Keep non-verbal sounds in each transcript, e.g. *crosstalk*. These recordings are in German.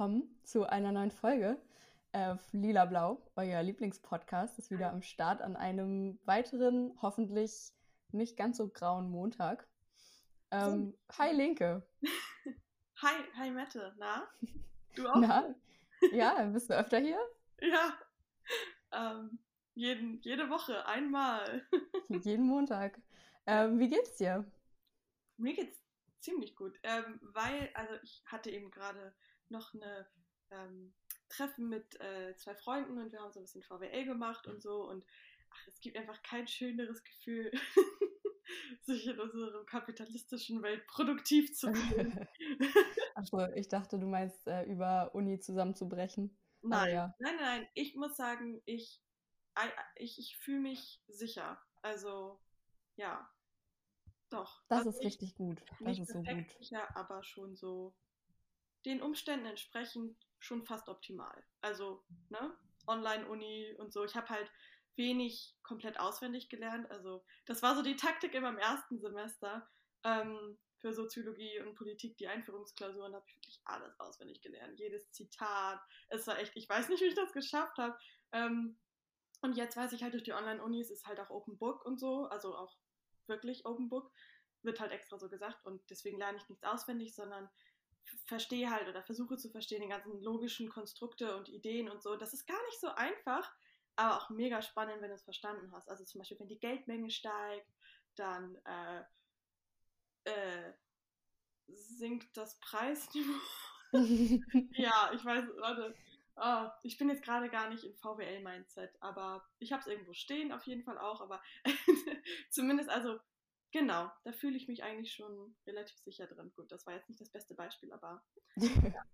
willkommen zu einer neuen Folge. Äh, Lila Blau, euer Lieblingspodcast, ist wieder am Start an einem weiteren, hoffentlich nicht ganz so grauen Montag. Ähm, hi Linke. *laughs* Hi, hi Mette. Na? Du auch? Na? Ja, bist du öfter hier? *laughs* ja. Ähm, jeden, jede Woche, einmal. *laughs* jeden Montag. Ähm, wie geht's dir? Mir geht's ziemlich gut, ähm, weil, also ich hatte eben gerade noch eine ähm, Treffen mit äh, zwei Freunden und wir haben so ein bisschen VWL gemacht und so und ach, es gibt einfach kein schöneres Gefühl, *laughs* sich in unserer kapitalistischen Welt produktiv zu *laughs* fühlen. Achso, ich dachte, du meinst, äh, über Uni zusammenzubrechen. Nein, ja. nein, nein, ich muss sagen, ich, ich, ich fühle mich sicher. Also, ja, doch. Das also ist richtig gut. Das ist so gut. Sicher, aber schon so den Umständen entsprechend schon fast optimal. Also, ne, Online-Uni und so. Ich habe halt wenig komplett auswendig gelernt. Also, das war so die Taktik in meinem ersten Semester. Ähm, für Soziologie und Politik, die Einführungsklausuren, habe ich wirklich alles auswendig gelernt. Jedes Zitat. Es war echt, ich weiß nicht, wie ich das geschafft habe. Ähm, und jetzt weiß ich halt durch die Online-Unis ist halt auch Open Book und so, also auch wirklich Open Book, wird halt extra so gesagt. Und deswegen lerne ich nichts auswendig, sondern verstehe halt oder versuche zu verstehen die ganzen logischen Konstrukte und Ideen und so. Das ist gar nicht so einfach, aber auch mega spannend, wenn du es verstanden hast. Also zum Beispiel, wenn die Geldmenge steigt, dann äh, äh, sinkt das Preisniveau. *laughs* ja, ich weiß, warte. Oh, ich bin jetzt gerade gar nicht im VWL-Mindset, aber ich habe es irgendwo stehen, auf jeden Fall auch, aber *laughs* zumindest, also Genau, da fühle ich mich eigentlich schon relativ sicher drin. Gut, das war jetzt nicht das beste Beispiel, aber. *laughs*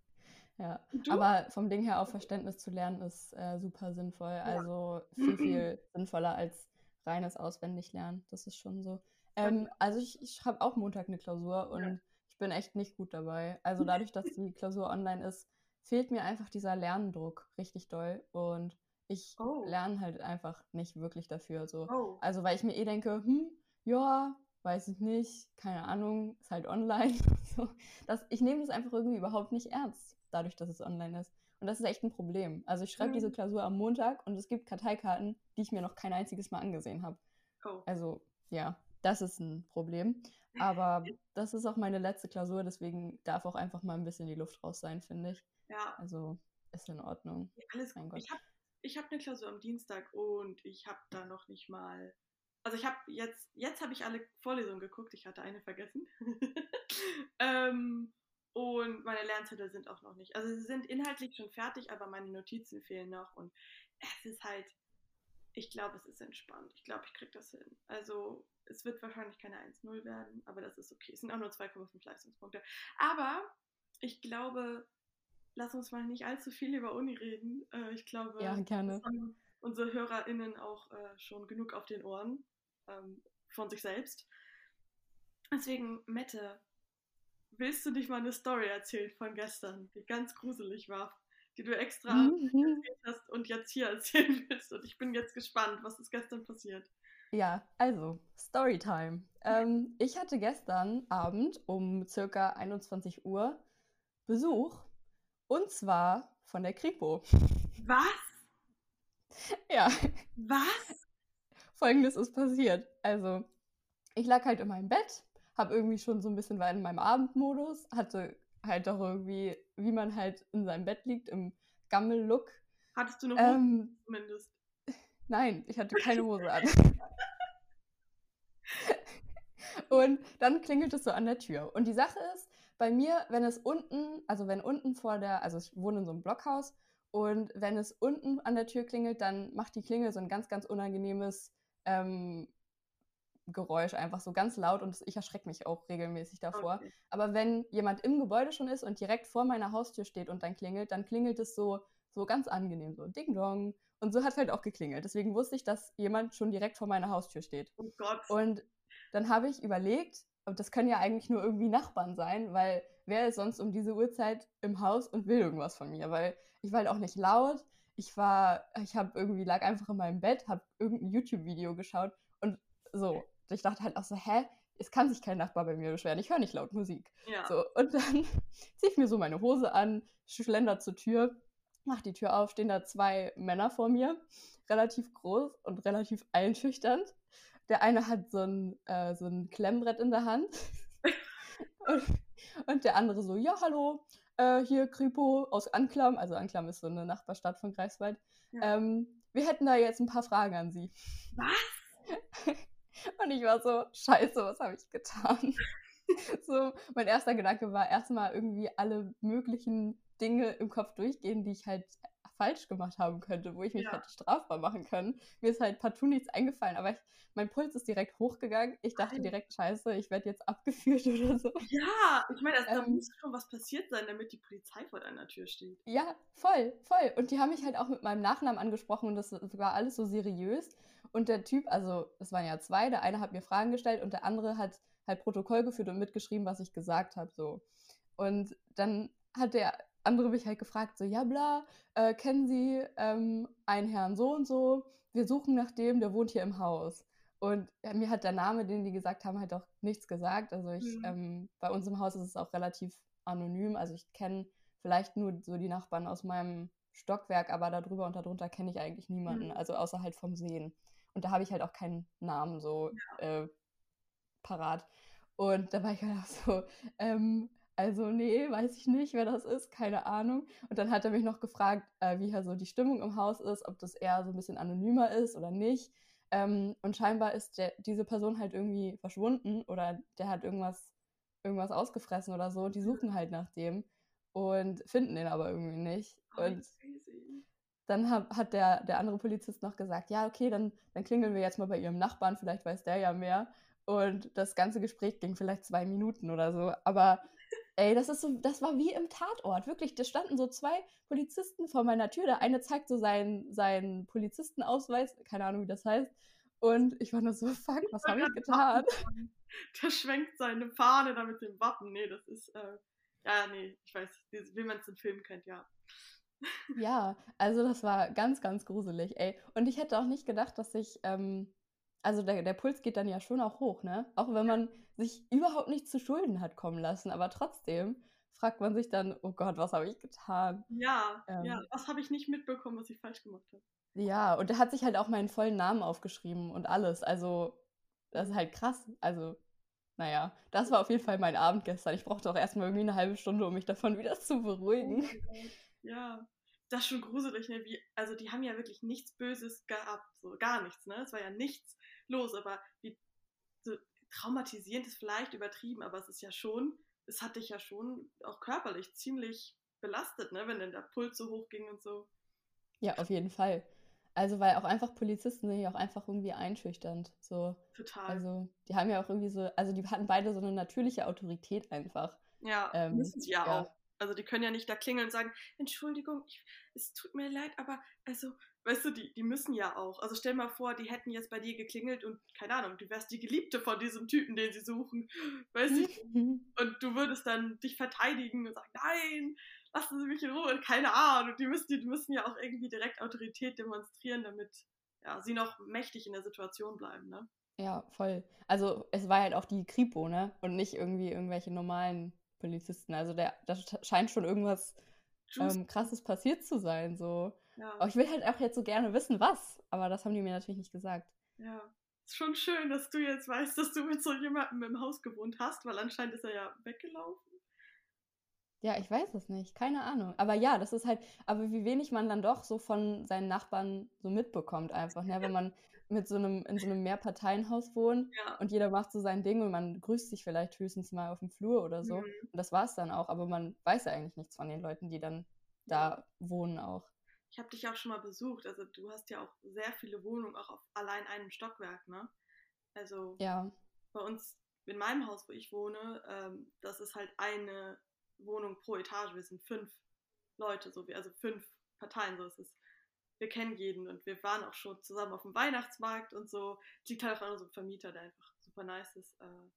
ja, aber vom Ding her auch Verständnis zu lernen ist äh, super sinnvoll. Ja. Also viel, *clears throat* viel sinnvoller als reines Auswendiglernen. Das ist schon so. Ähm, also ich, ich habe auch Montag eine Klausur und ja. ich bin echt nicht gut dabei. Also dadurch, dass die Klausur online ist, fehlt mir einfach dieser Lerndruck richtig doll und ich oh. lerne halt einfach nicht wirklich dafür. So. Oh. Also weil ich mir eh denke, hm, ja, weiß ich nicht, keine Ahnung, ist halt online. *laughs* so. das, ich nehme das einfach irgendwie überhaupt nicht ernst, dadurch, dass es online ist. Und das ist echt ein Problem. Also ich schreibe mhm. diese Klausur am Montag und es gibt Karteikarten, die ich mir noch kein einziges Mal angesehen habe. Oh. Also ja, das ist ein Problem. Aber *laughs* das ist auch meine letzte Klausur, deswegen darf auch einfach mal ein bisschen die Luft raus sein, finde ich. Ja. Also ist in Ordnung. Ja, alles gut. Ich habe ich hab eine Klausur am Dienstag und ich habe da noch nicht mal also ich habe jetzt, jetzt habe ich alle Vorlesungen geguckt, ich hatte eine vergessen. *laughs* ähm, und meine Lernzettel sind auch noch nicht. Also sie sind inhaltlich schon fertig, aber meine Notizen fehlen noch. Und es ist halt, ich glaube, es ist entspannt. Ich glaube, ich kriege das hin. Also es wird wahrscheinlich keine 1-0 werden, aber das ist okay. Es sind auch nur 2,5 Leistungspunkte. Aber ich glaube, lass uns mal nicht allzu viel über Uni reden. Äh, ich glaube, ja, gerne. unsere HörerInnen auch äh, schon genug auf den Ohren ähm, von sich selbst. Deswegen, Mette, willst du nicht mal eine Story erzählen von gestern, die ganz gruselig war, die du extra mhm. erzählt hast und jetzt hier *laughs* erzählen willst? Und ich bin jetzt gespannt, was ist gestern passiert. Ja, also, Storytime. Ähm, ich hatte gestern Abend um circa 21 Uhr Besuch und zwar von der Kripo. Was? *laughs* Ja. Was? Folgendes ist passiert. Also, ich lag halt in meinem Bett, habe irgendwie schon so ein bisschen war in meinem Abendmodus, hatte halt doch irgendwie, wie man halt in seinem Bett liegt, im Gammel-Look. Hattest du Hose ähm, zumindest? *laughs* Nein, ich hatte keine *laughs* Hose an. *laughs* Und dann klingelt es so an der Tür. Und die Sache ist, bei mir, wenn es unten, also wenn unten vor der, also ich wohne in so einem Blockhaus, und wenn es unten an der Tür klingelt, dann macht die Klingel so ein ganz, ganz unangenehmes ähm, Geräusch einfach so ganz laut und ich erschrecke mich auch regelmäßig davor. Okay. Aber wenn jemand im Gebäude schon ist und direkt vor meiner Haustür steht und dann klingelt, dann klingelt es so, so ganz angenehm, so Ding Dong. Und so hat es halt auch geklingelt. Deswegen wusste ich, dass jemand schon direkt vor meiner Haustür steht. Oh Gott. Und dann habe ich überlegt, das können ja eigentlich nur irgendwie Nachbarn sein, weil wer ist sonst um diese Uhrzeit im Haus und will irgendwas von mir? Weil ich war halt auch nicht laut, ich war, ich habe irgendwie, lag einfach in meinem Bett, habe irgendein YouTube-Video geschaut und so. Ich dachte halt auch so, hä, es kann sich kein Nachbar bei mir beschweren, ich höre nicht laut Musik. Ja. So, und dann *laughs* ziehe ich mir so meine Hose an, schlender zur Tür, mach die Tür auf, stehen da zwei Männer vor mir, relativ groß und relativ einschüchternd. Der eine hat so ein, äh, so ein Klemmbrett in der Hand. *laughs* und, und, der andere so, ja, hallo, äh, hier Kripo aus Anklam. Also Anklam ist so eine Nachbarstadt von Greifswald. Ja. Ähm, wir hätten da jetzt ein paar Fragen an Sie. Was? *laughs* und ich war so, scheiße, was habe ich getan? *laughs* so, mein erster Gedanke war erstmal irgendwie alle möglichen Dinge im Kopf durchgehen, die ich halt falsch gemacht haben könnte, wo ich mich ja. hätte strafbar machen können. Mir ist halt partout nichts eingefallen, aber ich, mein Puls ist direkt hochgegangen. Ich dachte direkt, scheiße, ich werde jetzt abgeführt *laughs* oder so. Ja, ich meine, da ähm, muss schon was passiert sein, damit die Polizei vor deiner Tür steht. Ja, voll, voll. Und die haben mich halt auch mit meinem Nachnamen angesprochen und das war alles so seriös. Und der Typ, also es waren ja zwei, der eine hat mir Fragen gestellt und der andere hat halt Protokoll geführt und mitgeschrieben, was ich gesagt habe. So. Und dann hat der andere mich halt gefragt, so, ja bla, äh, kennen Sie ähm, einen Herrn so und so? Wir suchen nach dem, der wohnt hier im Haus. Und äh, mir hat der Name, den die gesagt haben, halt auch nichts gesagt. Also ich, mhm. ähm, bei uns im Haus ist es auch relativ anonym. Also ich kenne vielleicht nur so die Nachbarn aus meinem Stockwerk, aber darüber und darunter kenne ich eigentlich niemanden. Mhm. Also außer halt vom Sehen. Und da habe ich halt auch keinen Namen so ja. äh, parat. Und da war ich halt auch so, ähm, also, nee, weiß ich nicht, wer das ist, keine Ahnung. Und dann hat er mich noch gefragt, äh, wie hier so die Stimmung im Haus ist, ob das eher so ein bisschen anonymer ist oder nicht. Ähm, und scheinbar ist der, diese Person halt irgendwie verschwunden oder der hat irgendwas, irgendwas ausgefressen oder so. Die suchen halt nach dem und finden den aber irgendwie nicht. Und dann hab, hat der, der andere Polizist noch gesagt, ja, okay, dann, dann klingeln wir jetzt mal bei ihrem Nachbarn, vielleicht weiß der ja mehr. Und das ganze Gespräch ging vielleicht zwei Minuten oder so. Aber Ey, das ist so, das war wie im Tatort, wirklich. Da standen so zwei Polizisten vor meiner Tür. Der eine zeigt so seinen, seinen Polizistenausweis, keine Ahnung, wie das heißt. Und ich war nur so, fuck, was habe ich getan? *laughs* Der schwenkt seine Fahne da mit dem Wappen. Nee, das ist, äh, ja, nee, ich weiß, wie man es im Film kennt, ja. Ja, also das war ganz, ganz gruselig, ey. Und ich hätte auch nicht gedacht, dass ich, ähm, also der, der Puls geht dann ja schon auch hoch, ne? Auch wenn man sich überhaupt nicht zu Schulden hat kommen lassen, aber trotzdem fragt man sich dann, oh Gott, was habe ich getan? Ja, ähm, ja, was habe ich nicht mitbekommen, was ich falsch gemacht habe? Ja, und er hat sich halt auch meinen vollen Namen aufgeschrieben und alles. Also, das ist halt krass. Also, naja, das war auf jeden Fall mein Abend gestern. Ich brauchte auch erstmal irgendwie eine halbe Stunde, um mich davon wieder zu beruhigen. Oh ja, das ist schon gruselig, ne? Wie, also die haben ja wirklich nichts Böses gehabt, so gar nichts, ne? Es war ja nichts los, aber wie so traumatisierend ist vielleicht übertrieben, aber es ist ja schon, es hat dich ja schon auch körperlich ziemlich belastet, ne? Wenn dann der Puls so hoch ging und so. Ja, auf jeden Fall. Also, weil auch einfach Polizisten sind ja auch einfach irgendwie einschüchternd. So. Total. Also, die haben ja auch irgendwie so, also die hatten beide so eine natürliche Autorität einfach. Ja, ähm, müssen sie ja, ja, auch. Also die können ja nicht da klingeln und sagen, Entschuldigung, ich, es tut mir leid, aber also, weißt du, die, die müssen ja auch. Also stell mal vor, die hätten jetzt bei dir geklingelt und, keine Ahnung, du wärst die Geliebte von diesem Typen, den sie suchen, weißt du? *laughs* und du würdest dann dich verteidigen und sagen, nein, lassen Sie mich in Ruhe, keine Ahnung. Die müssen, die müssen ja auch irgendwie direkt Autorität demonstrieren, damit ja, sie noch mächtig in der Situation bleiben, ne? Ja, voll. Also es war halt auch die Kripo, ne? Und nicht irgendwie irgendwelche normalen Polizisten. Also der, da scheint schon irgendwas ähm, krasses passiert zu sein. So. Ja. Aber ich will halt auch jetzt so gerne wissen, was. Aber das haben die mir natürlich nicht gesagt. Ja. Ist schon schön, dass du jetzt weißt, dass du mit so jemandem im Haus gewohnt hast, weil anscheinend ist er ja weggelaufen. Ja, ich weiß es nicht. Keine Ahnung. Aber ja, das ist halt, aber wie wenig man dann doch so von seinen Nachbarn so mitbekommt einfach, ne? Wenn man mit so einem, in so einem Mehrparteienhaus wohnen ja. und jeder macht so sein Ding und man grüßt sich vielleicht höchstens mal auf dem Flur oder so. Mhm. Und das war es dann auch, aber man weiß ja eigentlich nichts von den Leuten, die dann da wohnen auch. Ich habe dich auch schon mal besucht, also du hast ja auch sehr viele Wohnungen, auch auf allein einem Stockwerk, ne? Also ja. bei uns, in meinem Haus, wo ich wohne, ähm, das ist halt eine Wohnung pro Etage. Wir sind fünf Leute, so wie, also fünf Parteien, so ist es wir kennen jeden und wir waren auch schon zusammen auf dem Weihnachtsmarkt und so. Es liegt halt auch an unserem Vermieter, der einfach super nice ist äh,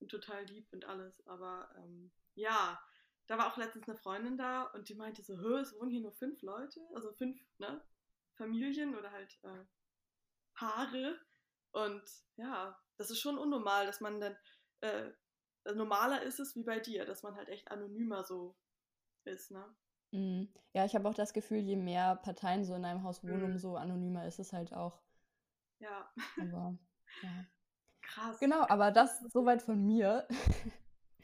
und total lieb und alles. Aber ähm, ja, da war auch letztens eine Freundin da und die meinte so, es wohnen hier nur fünf Leute, also fünf ne, Familien oder halt äh, Paare. Und ja, das ist schon unnormal, dass man dann, äh, normaler ist es wie bei dir, dass man halt echt anonymer so ist, ne? Mhm. Ja, ich habe auch das Gefühl, je mehr Parteien so in einem Haus wohnen, Mhm. umso anonymer ist es halt auch. Ja. Aber ja. *laughs* Krass. Genau, aber das soweit von mir.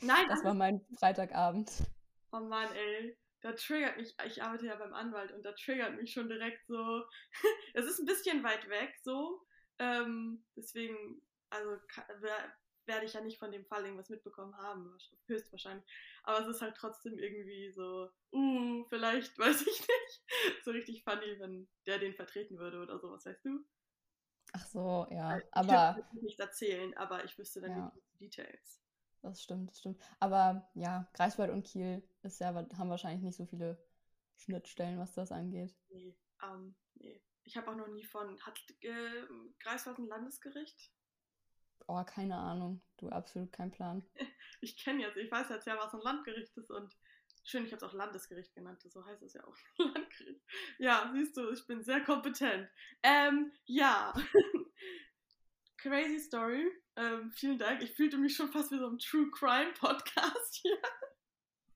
Nein, Das war mein Freitagabend. Oh Mann, ey. Da triggert mich, ich arbeite ja beim Anwalt und da triggert mich schon direkt so. *laughs* Es ist ein bisschen weit weg so. Ähm, deswegen, also werde ich ja nicht von dem Fall irgendwas mitbekommen haben, wahrsch- höchstwahrscheinlich. Aber es ist halt trotzdem irgendwie so, uh, vielleicht, *laughs* weiß ich nicht. So richtig funny, wenn der den vertreten würde oder so, was weißt du? Ach so, ja. Ich Aber jetzt nicht erzählen, aber ich wüsste dann Ja. die Details. das stimmt, das stimmt. Aber ja, Greifswald und Kiel ist ja, haben wahrscheinlich nicht so viele Schnittstellen, was das angeht. Nee, ähm, nee. Ich habe auch noch nie von, hat äh, Greifswald ein Landesgericht? Oh, keine Ahnung. Du, absolut kein Plan. *laughs* Ich kenne jetzt, ich weiß jetzt ja, was ein Landgericht ist und schön, ich habe es auch Landesgericht genannt, so heißt es ja auch. *laughs* Landgericht. Ja, siehst du, ich bin sehr kompetent. Ähm, ja. *laughs* Crazy Story. Ähm, vielen Dank. Ich fühlte mich schon fast wie so ein True Crime Podcast hier.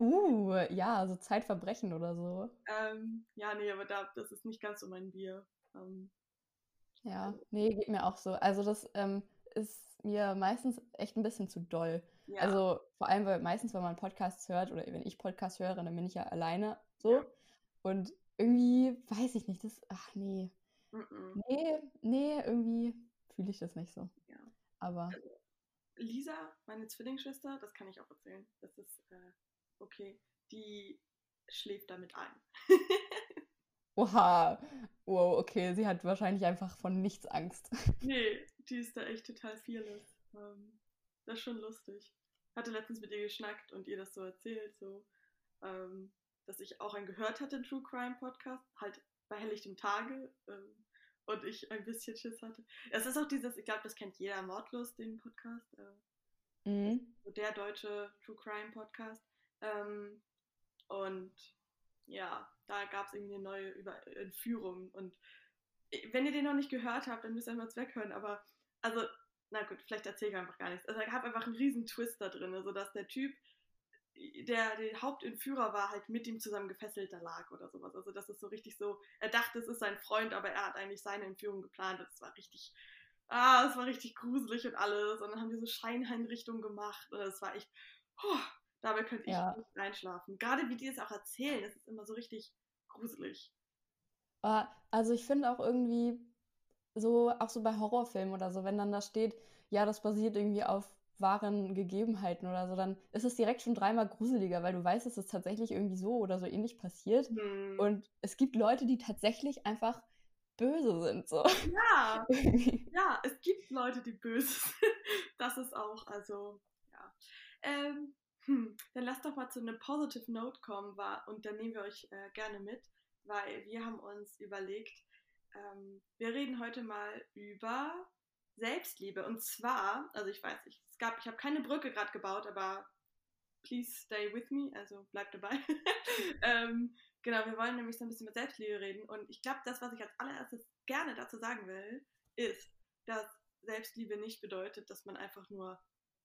Uh, ja, so Zeitverbrechen oder so. Ähm, ja, nee, aber da, das ist nicht ganz so mein Bier. Ähm, Ja, nee, geht mir auch so. Also das ähm, ist mir meistens echt ein bisschen zu doll. ja. Also vor allem, weil meistens, wenn man Podcasts hört oder wenn ich Podcasts höre, dann bin ich ja alleine so. Ja. Und irgendwie weiß ich nicht, das, ach nee, mm-mm. nee, nee, irgendwie fühle ich das nicht so. Ja. Aber Lisa, meine Zwillingsschwester, das kann ich auch erzählen. Das ist äh, okay. Die schläft damit ein. *laughs* oha, wow, okay, sie hat wahrscheinlich einfach von nichts Angst. *laughs* nee, die ist da echt total fearless. Ähm, das ist schon lustig. Hatte letztens mit ihr geschnackt und ihr das so erzählt, so, ähm, dass ich auch einen gehört hatte, einen True Crime Podcast, halt bei helllichtem Tage. Ähm, und ich ein bisschen Schiss hatte. Es ist auch dieses, ich glaube, das kennt jeder Mordlos, den Podcast. Äh, Mhm. der deutsche True Crime Podcast. Ähm, und ja, da gab es irgendwie eine neue Über Entführung. Und wenn ihr den noch nicht gehört habt, dann müsst ihr einfach weghören. Aber, also, na gut, vielleicht erzähle ich einfach gar nichts. Also, er gab einfach einen riesen Twist da drin, also dass der Typ, der der Hauptentführer war, halt mit ihm zusammen gefesselt da lag oder sowas. Also, das ist so richtig so, er dachte, es ist sein Freund, aber er hat eigentlich seine Entführung geplant. Es war richtig, ah, es war richtig gruselig und alles. Und dann haben die so Scheineinrichtungen gemacht. Und es war echt, huh, dabei könnte ich Ja. nicht einschlafen. Gerade wie die es auch erzählen, es ist immer so richtig gruselig. Aber, also ich finde auch irgendwie so, auch so bei Horrorfilmen oder so, wenn dann da steht, ja, das basiert irgendwie auf wahren Gegebenheiten oder so, dann ist es direkt schon dreimal gruseliger, weil du weißt, dass es tatsächlich irgendwie so oder so ähnlich passiert. Hm. Und es gibt Leute, die tatsächlich einfach böse sind. So. ja, *laughs* ja, es gibt Leute, die böse *laughs* sind. Das ist auch, also, ja. Ähm, hm, dann lasst doch mal zu einem Positive Note kommen war, und dann nehmen wir euch äh, gerne mit, weil wir haben uns überlegt, ähm, wir reden heute mal über Selbstliebe. Und zwar, also ich weiß nicht, es gab, ich habe keine Brücke gerade gebaut, aber please stay with me, also bleibt dabei. *laughs* ähm, genau, wir wollen nämlich so ein bisschen mit Selbstliebe reden. Und ich glaube, das, was ich als allererstes gerne dazu sagen will, ist, dass Selbstliebe nicht bedeutet, dass man einfach nur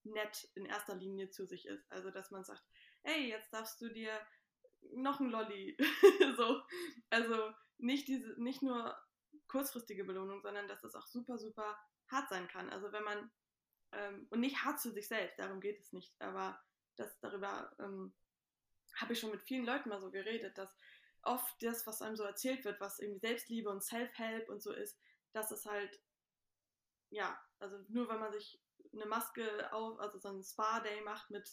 nett in erster Linie zu sich ist. Also, dass man sagt, hey, jetzt darfst du dir noch ein Lolli. *laughs* so. Also nicht diese, nicht nur kurzfristige Belohnung, sondern dass es auch super, super hart sein kann. Also wenn man ähm, und nicht hart zu sich selbst, darum geht es nicht, aber das darüber ähm, habe ich schon mit vielen Leuten mal so geredet, dass oft das, was einem so erzählt wird, was irgendwie Selbstliebe und Self-Help und so ist, dass es halt, ja, also nur wenn man sich eine Maske auf, also so einen Spa-Day macht mit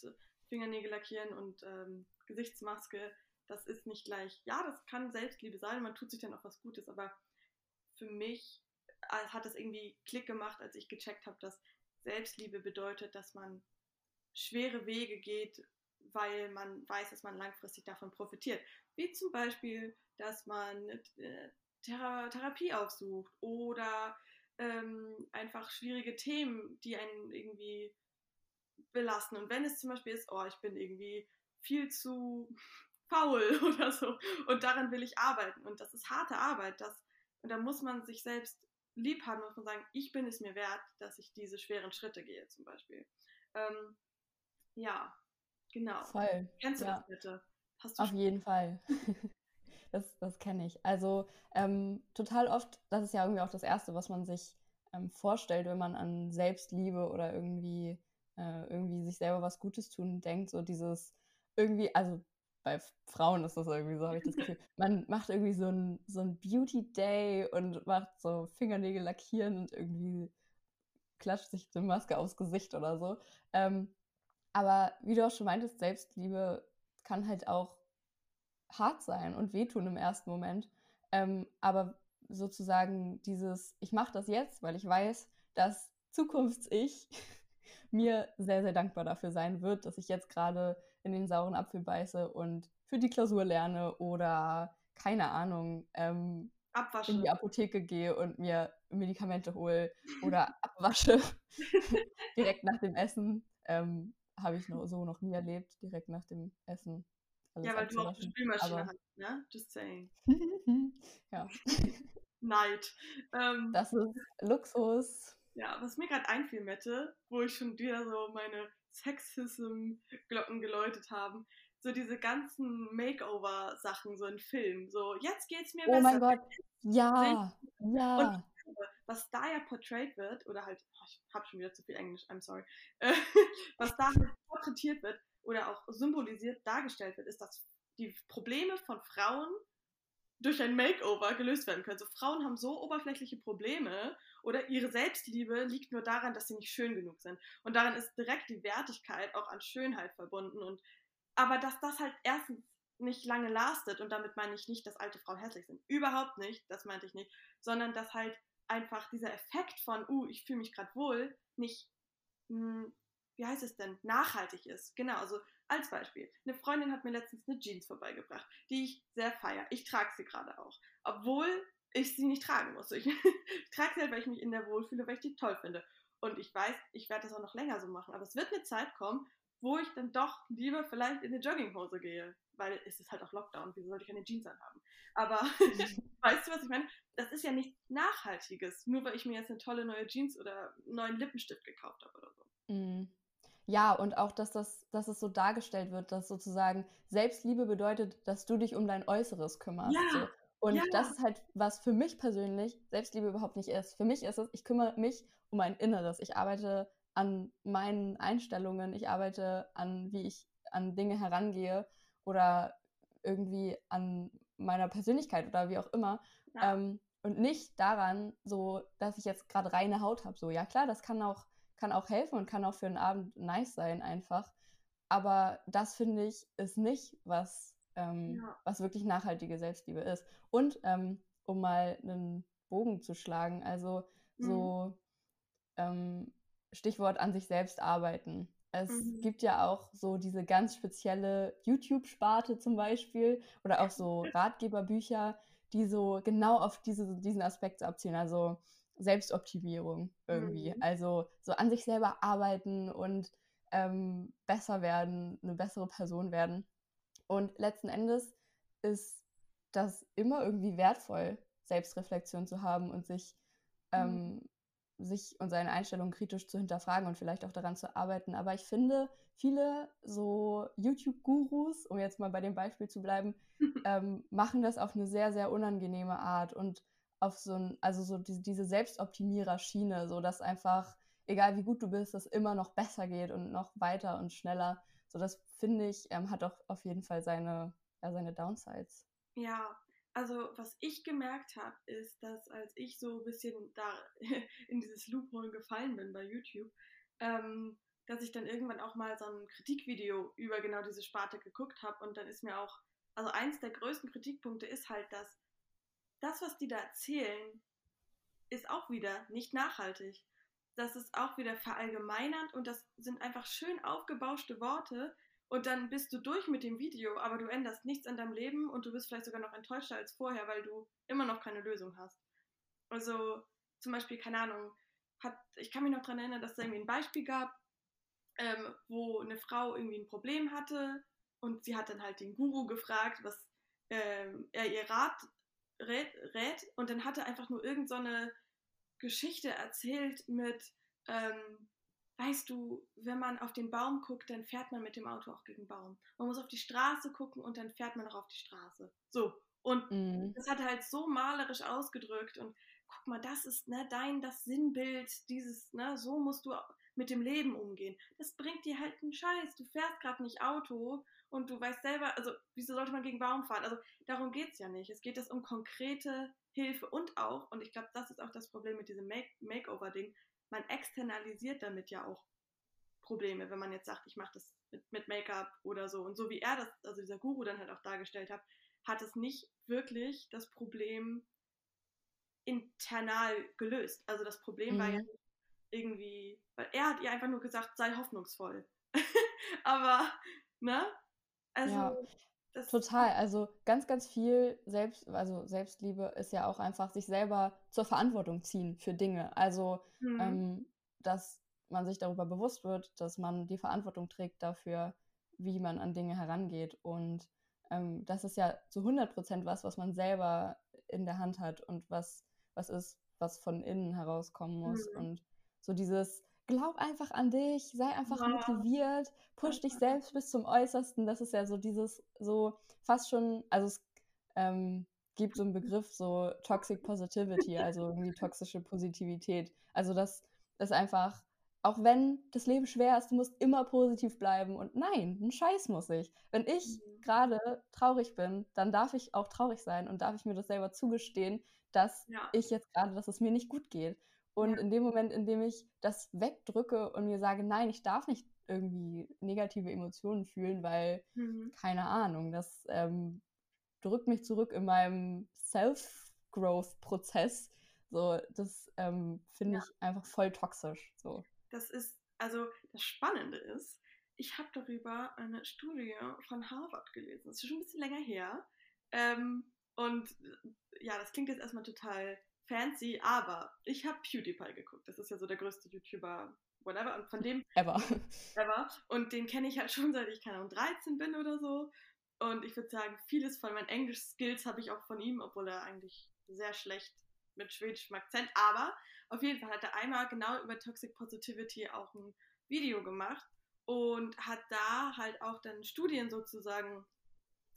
Fingernägel lackieren und ähm, Gesichtsmaske, das ist nicht gleich, ja, das kann Selbstliebe sein, man tut sich dann auch was Gutes, aber für mich äh, hat es irgendwie Klick gemacht, als ich gecheckt habe, dass Selbstliebe bedeutet, dass man schwere Wege geht, weil man weiß, dass man langfristig davon profitiert. Wie zum Beispiel, dass man äh, Thera Therapie aufsucht oder ähm, einfach schwierige Themen, die einen irgendwie belasten. Und wenn es zum Beispiel ist, oh, ich bin irgendwie viel zu *laughs* faul *laughs* oder so und daran will ich arbeiten und das ist harte Arbeit, das und da muss man sich selbst lieb haben, muss man sagen, ich bin es mir wert, dass ich diese schweren Schritte gehe, zum Beispiel. Ähm, ja, genau. Voll. Kennst du ja. das bitte? Auf jeden Fall. *laughs* das das kenne ich. Also ähm, total oft, das ist ja irgendwie auch das Erste, was man sich ähm, vorstellt, wenn man an Selbstliebe oder irgendwie, äh, irgendwie sich selber was Gutes tun denkt. So dieses irgendwie, also bei Frauen ist das irgendwie so, habe ich das Gefühl. *laughs* Man macht irgendwie so ein, so ein Beauty Day und macht so Fingernägel lackieren und irgendwie klatscht sich eine Maske aufs Gesicht oder so. Ähm, aber wie du auch schon meintest, Selbstliebe kann halt auch hart sein und wehtun im ersten Moment. Ähm, aber sozusagen dieses, ich mache das jetzt, weil ich weiß, dass Zukunfts-Ich *laughs* mir sehr, sehr dankbar dafür sein wird, dass ich jetzt gerade in den sauren Apfel beiße und für die Klausur lerne oder keine Ahnung, ähm, in die Apotheke gehe und mir Medikamente hole oder *laughs* abwasche *laughs* direkt nach dem Essen. Ähm, Habe ich noch, so noch nie erlebt, direkt nach dem Essen. Ja, weil du auch eine Spülmaschine Aber... hast, ne? Just saying. *laughs* ja. *laughs* Neid. Ähm, das ist Luxus. Ja, was mir gerade einfiel, Mette, wo ich schon wieder so meine Sexism-Glocken geläutet haben, so diese ganzen Makeover-Sachen, so in Film, so jetzt geht's mir oh besser. Oh mein Gott, ja, ja. Und was da ja portrayed wird, oder halt, oh, ich habe schon wieder zu viel Englisch, I'm sorry, *laughs* was da halt porträtiert wird oder auch symbolisiert dargestellt wird, ist, dass die Probleme von Frauen durch ein Makeover gelöst werden können. So Frauen haben so oberflächliche Probleme oder ihre Selbstliebe liegt nur daran, dass sie nicht schön genug sind. Und daran ist direkt die Wertigkeit auch an Schönheit verbunden. Und aber dass das halt erstens nicht lange lastet und damit meine ich nicht, dass alte Frauen hässlich sind. Überhaupt nicht, das meinte ich nicht, sondern dass halt einfach dieser Effekt von, uh, ich fühle mich gerade wohl, nicht, mh, hm, wie heißt es denn, nachhaltig ist. Genau, also als Beispiel, eine Freundin hat mir letztens eine Jeans vorbeigebracht, die ich sehr feiere. Ich trage sie gerade auch. Obwohl ich sie nicht tragen muss. Ich, ich *laughs* trage sie halt, weil ich mich in der wohlfühle, weil ich die toll finde. Und ich weiß, ich werde das auch noch länger so machen. Aber es wird eine Zeit kommen, wo ich dann doch lieber vielleicht in eine Jogginghose gehe. Weil es ist halt auch Lockdown. Wieso sollte ich eine Jeans anhaben? Aber *laughs* weißt du, was ich meine? Das ist ja nichts Nachhaltiges. Nur weil ich mir jetzt eine tolle neue Jeans oder einen neuen Lippenstift gekauft habe oder so. Mhm. Ja, und auch, dass, das, dass es so dargestellt wird, dass sozusagen Selbstliebe bedeutet, dass du dich um dein Äußeres kümmerst. Ja, so. Und ja. das ist halt, was für mich persönlich Selbstliebe überhaupt nicht ist. Für mich ist es, ich kümmere mich um mein Inneres. Ich arbeite an meinen Einstellungen, ich arbeite an, wie ich an Dinge herangehe oder irgendwie an meiner Persönlichkeit oder wie auch immer. Ja. Ähm, und nicht daran, so, dass ich jetzt gerade reine Haut habe. So, ja klar, das kann auch kann auch helfen und kann auch für einen Abend nice sein einfach. Aber das finde ich ist nicht, was, ähm, ja. was wirklich nachhaltige Selbstliebe ist. Und ähm, um mal einen Bogen zu schlagen, also mhm. so ähm, Stichwort an sich selbst arbeiten. Es mhm. gibt ja auch so diese ganz spezielle YouTube-Sparte zum Beispiel oder auch so *laughs* Ratgeberbücher, die so genau auf diese, diesen Aspekt abzielen. Also Selbstoptimierung irgendwie. Mhm. Also so an sich selber arbeiten und ähm, besser werden, eine bessere Person werden. Und letzten Endes ist das immer irgendwie wertvoll, Selbstreflexion zu haben und sich, mhm. ähm, sich und seine Einstellungen kritisch zu hinterfragen und vielleicht auch daran zu arbeiten. Aber ich finde, viele so YouTube-Gurus, um jetzt mal bei dem Beispiel zu bleiben, *laughs* ähm, machen das auf eine sehr, sehr unangenehme Art und auf so ein, also so diese, diese Selbstoptimierer-Schiene, so dass einfach, egal wie gut du bist, es immer noch besser geht und noch weiter und schneller. So, das finde ich, ähm, hat auch auf jeden Fall seine, ja, seine Downsides. Ja, also was ich gemerkt habe, ist, dass als ich so ein bisschen da *laughs* in dieses Loophole gefallen bin bei YouTube, ähm, dass ich dann irgendwann auch mal so ein Kritikvideo über genau diese Sparte geguckt habe und dann ist mir auch, also eins der größten Kritikpunkte ist halt, dass das, was die da erzählen, ist auch wieder nicht nachhaltig. Das ist auch wieder verallgemeinernd und das sind einfach schön aufgebauschte Worte und dann bist du durch mit dem Video, aber du änderst nichts an deinem Leben und du bist vielleicht sogar noch enttäuschter als vorher, weil du immer noch keine Lösung hast. Also zum Beispiel, keine Ahnung, hat, ich kann mich noch daran erinnern, dass es irgendwie ein Beispiel gab, ähm, wo eine Frau irgendwie ein Problem hatte und sie hat dann halt den Guru gefragt, was ähm, er ihr Rat rät, rät und dann hatte einfach nur irgend so eine Geschichte erzählt mit, ähm, weißt du, wenn man auf den Baum guckt, dann fährt man mit dem Auto auch gegen den Baum. Man muss auf die Straße gucken und dann fährt man auch auf die Straße. So. Und mhm. das hat er halt so malerisch ausgedrückt und guck mal, das ist ne, dein, das Sinnbild, dieses, ne, so musst du mit dem Leben umgehen. Das bringt dir halt einen Scheiß. Du fährst gerade nicht Auto und du weißt selber, also wieso sollte man gegen Baum fahren? Also darum geht es ja nicht. Es geht es um konkrete Hilfe und auch, und ich glaube, das ist auch das Problem mit diesem Make Makeover-Ding, man externalisiert damit ja auch Probleme, wenn man jetzt sagt, ich mache das mit, mit Make-up oder so. Und so wie er das, also dieser Guru dann halt auch dargestellt hat, hat es nicht wirklich das Problem internal gelöst. Also das Problem mhm. war ja mhm. Irgendwie, weil er hat ihr einfach nur gesagt, sei hoffnungsvoll. *laughs* Aber, ne? Also. Ja. Total, also ganz, ganz viel Selbst, also Selbstliebe ist ja auch einfach sich selber zur Verantwortung ziehen für Dinge. Also, mhm. ähm, dass man sich darüber bewusst wird, dass man die Verantwortung trägt dafür, wie man an Dinge herangeht. Und ähm, das ist ja zu 100 Prozent was, was man selber in der Hand hat und was, was ist, was von innen herauskommen muss. Mhm. Und so dieses, glaub einfach an dich, sei einfach ja. motiviert, push dich selbst bis zum Äußersten. Das ist ja so dieses, so fast schon, also es ähm, gibt so einen Begriff, so Toxic Positivity, also irgendwie toxische Positivität. Also das ist einfach, auch wenn das Leben schwer ist, du musst immer positiv bleiben. Und nein, ein Scheiß muss ich. Wenn ich mhm. gerade traurig bin, dann darf ich auch traurig sein und darf ich mir das selber zugestehen, dass ja. ich jetzt gerade, dass es mir nicht gut geht. Und ja. in dem Moment, in dem ich das wegdrücke und mir sage, nein, ich darf nicht irgendwie negative Emotionen fühlen, weil, mhm. keine Ahnung, das ähm, drückt mich zurück in meinem Self-Growth-Prozess. So, das ähm, finde ja. ich einfach voll toxisch. So. Das ist, also das Spannende ist, ich habe darüber eine Studie von Harvard gelesen. Das ist schon ein bisschen länger her. Ähm, und ja, das klingt jetzt erstmal total fancy, aber ich habe PewDiePie geguckt. Das ist ja so der größte YouTuber, whatever. Und von dem. Ever. *laughs* Ever. Und den kenne ich halt schon seit ich, keine Ahnung, 13 bin oder so. Und ich würde sagen, vieles von meinen Englisch-Skills habe ich auch von ihm, obwohl er eigentlich sehr schlecht mit schwedischem Akzent. Aber auf jeden Fall hat er einmal genau über Toxic Positivity auch ein Video gemacht und hat da halt auch dann Studien sozusagen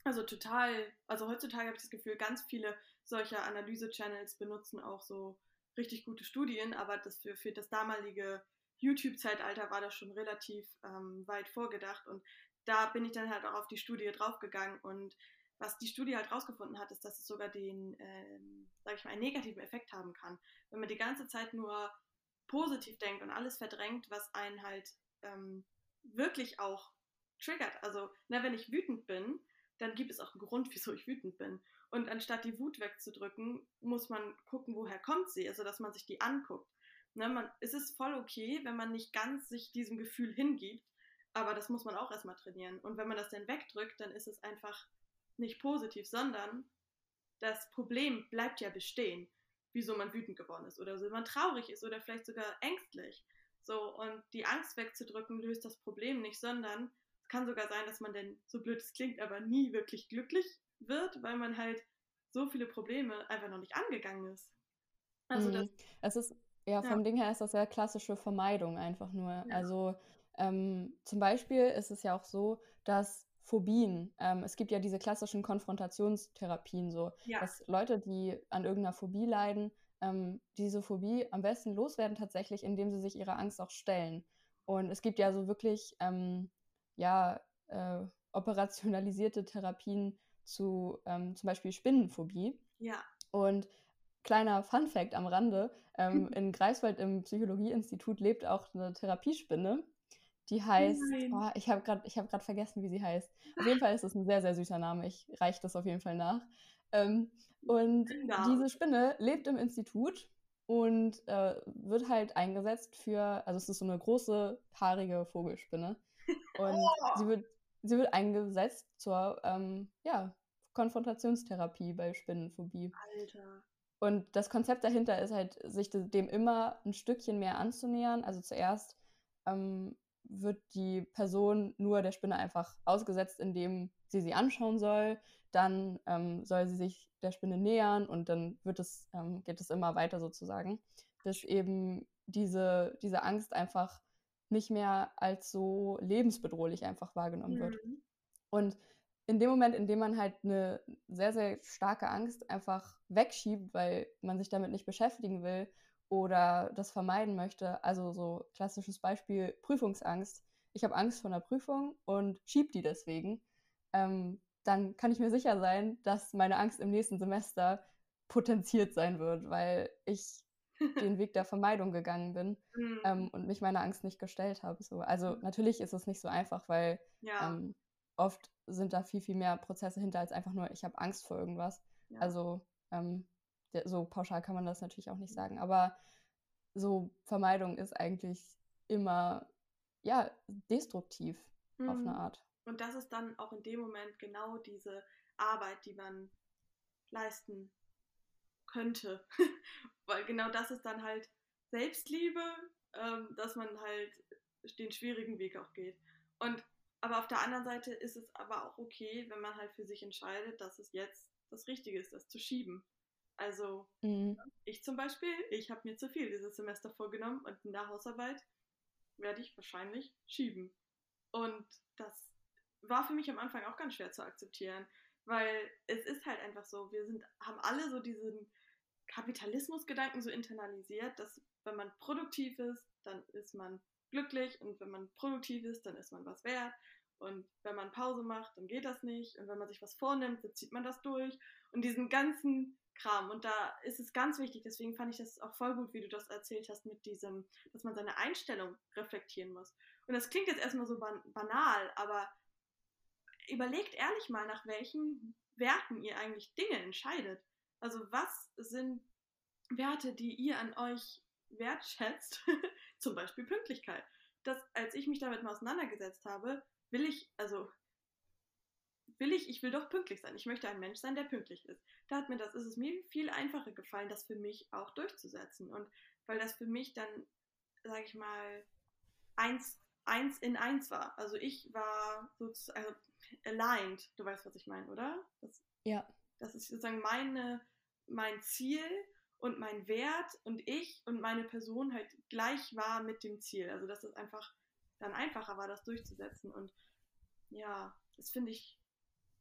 also total, also heutzutage habe ich das Gefühl, ganz viele solcher Analyse-Channels benutzen auch so richtig gute Studien, aber das für, für das damalige YouTube-Zeitalter war das schon relativ ähm, weit vorgedacht und da bin ich dann halt auch auf die Studie draufgegangen und was die Studie halt rausgefunden hat, ist, dass es sogar den, ähm, sag ich mal, einen negativen Effekt haben kann. Wenn man die ganze Zeit nur positiv denkt und alles verdrängt, was einen halt ähm, wirklich auch triggert. Also, na, wenn ich wütend bin, dann gibt es auch einen Grund, wieso ich wütend bin. Und anstatt die Wut wegzudrücken, muss man gucken, woher kommt sie, also dass man sich die anguckt. Ne, man, es ist voll okay, wenn man nicht ganz sich diesem Gefühl hingibt, aber das muss man auch erstmal trainieren. Und wenn man das dann wegdrückt, dann ist es einfach nicht positiv, sondern das Problem bleibt ja bestehen, wieso man wütend geworden ist oder so, wenn man traurig ist oder vielleicht sogar ängstlich. So, und die Angst wegzudrücken löst das Problem nicht, sondern es kann sogar sein, dass man denn, so blöd es klingt, aber nie wirklich glücklich wird, weil man halt so viele Probleme einfach noch nicht angegangen ist. Also das, mhm. es ist, ja, vom ja. Ding her ist das ja klassische Vermeidung einfach nur. Ja. Also ähm, zum Beispiel ist es ja auch so, dass Phobien, ähm, es gibt ja diese klassischen Konfrontationstherapien so, ja. dass Leute, die an irgendeiner Phobie leiden, ähm, diese Phobie am besten loswerden tatsächlich, indem sie sich ihrer Angst auch stellen. Und es gibt ja so wirklich ähm, ja, äh, operationalisierte Therapien zu ähm, zum Beispiel Spinnenphobie. Ja. Und kleiner Fun fact am Rande, ähm, in Greifswald im Psychologieinstitut lebt auch eine Therapiespinne. Die heißt, oh, ich habe gerade hab vergessen, wie sie heißt. Auf jeden Fall ist es ein sehr, sehr süßer Name. Ich reiche das auf jeden Fall nach. Ähm, und genau. diese Spinne lebt im Institut und äh, wird halt eingesetzt für, also es ist so eine große, haarige Vogelspinne. Und *laughs* oh. sie, wird, sie wird eingesetzt zur ähm, ja, Konfrontationstherapie bei Spinnenphobie. Alter. Und das Konzept dahinter ist halt, sich dem immer ein Stückchen mehr anzunähern. Also zuerst ähm, wird die Person nur der Spinne einfach ausgesetzt, indem sie sie anschauen soll. Dann ähm, soll sie sich der Spinne nähern und dann wird es, ähm, geht es immer weiter sozusagen, dass eben diese, diese Angst einfach nicht mehr als so lebensbedrohlich einfach wahrgenommen mhm. wird. Und in dem Moment, in dem man halt eine sehr, sehr starke Angst einfach wegschiebt, weil man sich damit nicht beschäftigen will oder das vermeiden möchte, also so klassisches Beispiel Prüfungsangst. Ich habe Angst vor einer Prüfung und schiebe die deswegen. Ähm, dann kann ich mir sicher sein, dass meine Angst im nächsten Semester potenziert sein wird, weil ich *laughs* den Weg der Vermeidung gegangen bin mhm. ähm, und mich meiner Angst nicht gestellt habe. So. Also mhm. natürlich ist es nicht so einfach, weil ja. ähm, oft sind da viel, viel mehr Prozesse hinter als einfach nur, ich habe Angst vor irgendwas. Ja. Also ähm, so pauschal kann man das natürlich auch nicht sagen. Aber so Vermeidung ist eigentlich immer ja destruktiv mhm. auf eine mhm. Art. Und das ist dann auch in dem Moment genau diese Arbeit, die man leisten könnte. *laughs* Weil genau das ist dann halt Selbstliebe, ähm, dass man halt den schwierigen Weg auch geht. Und aber auf der anderen Seite ist es aber auch okay, wenn man halt für sich entscheidet, dass es jetzt das Richtige ist, das zu schieben. Also mhm. ich zum Beispiel, ich habe mir zu viel dieses Semester vorgenommen und in der Hausarbeit werde ich wahrscheinlich schieben. Und das war für mich am Anfang auch ganz schwer zu akzeptieren, weil es ist halt einfach so, wir sind, haben alle so diesen Kapitalismusgedanken so internalisiert, dass wenn man produktiv ist, dann ist man glücklich und wenn man produktiv ist, dann ist man was wert. Und wenn man Pause macht, dann geht das nicht. Und wenn man sich was vornimmt, dann zieht man das durch. Und diesen ganzen Kram. Und da ist es ganz wichtig, deswegen fand ich das auch voll gut, wie du das erzählt hast, mit diesem, dass man seine Einstellung reflektieren muss. Und das klingt jetzt erstmal so ban banal, aber überlegt ehrlich mal, nach welchen Werten ihr eigentlich Dinge entscheidet. Also was sind Werte, die ihr an euch wertschätzt? *laughs* Zum Beispiel Pünktlichkeit. Das, als ich mich damit mal auseinandergesetzt habe, will ich, also will ich, ich will doch pünktlich sein. Ich möchte ein Mensch sein, der pünktlich ist. Da hat mir das, ist es mir viel einfacher gefallen, das für mich auch durchzusetzen. Und weil das für mich dann, sage ich mal, eins, eins in eins war. Also ich war sozusagen also aligned. Du weißt, was ich meine, oder? Das, ja. Das ist sozusagen meine, mein Ziel und mein Wert und ich und meine Person halt gleich war mit dem Ziel. Also dass es einfach dann einfacher war, das durchzusetzen. Und ja, das finde ich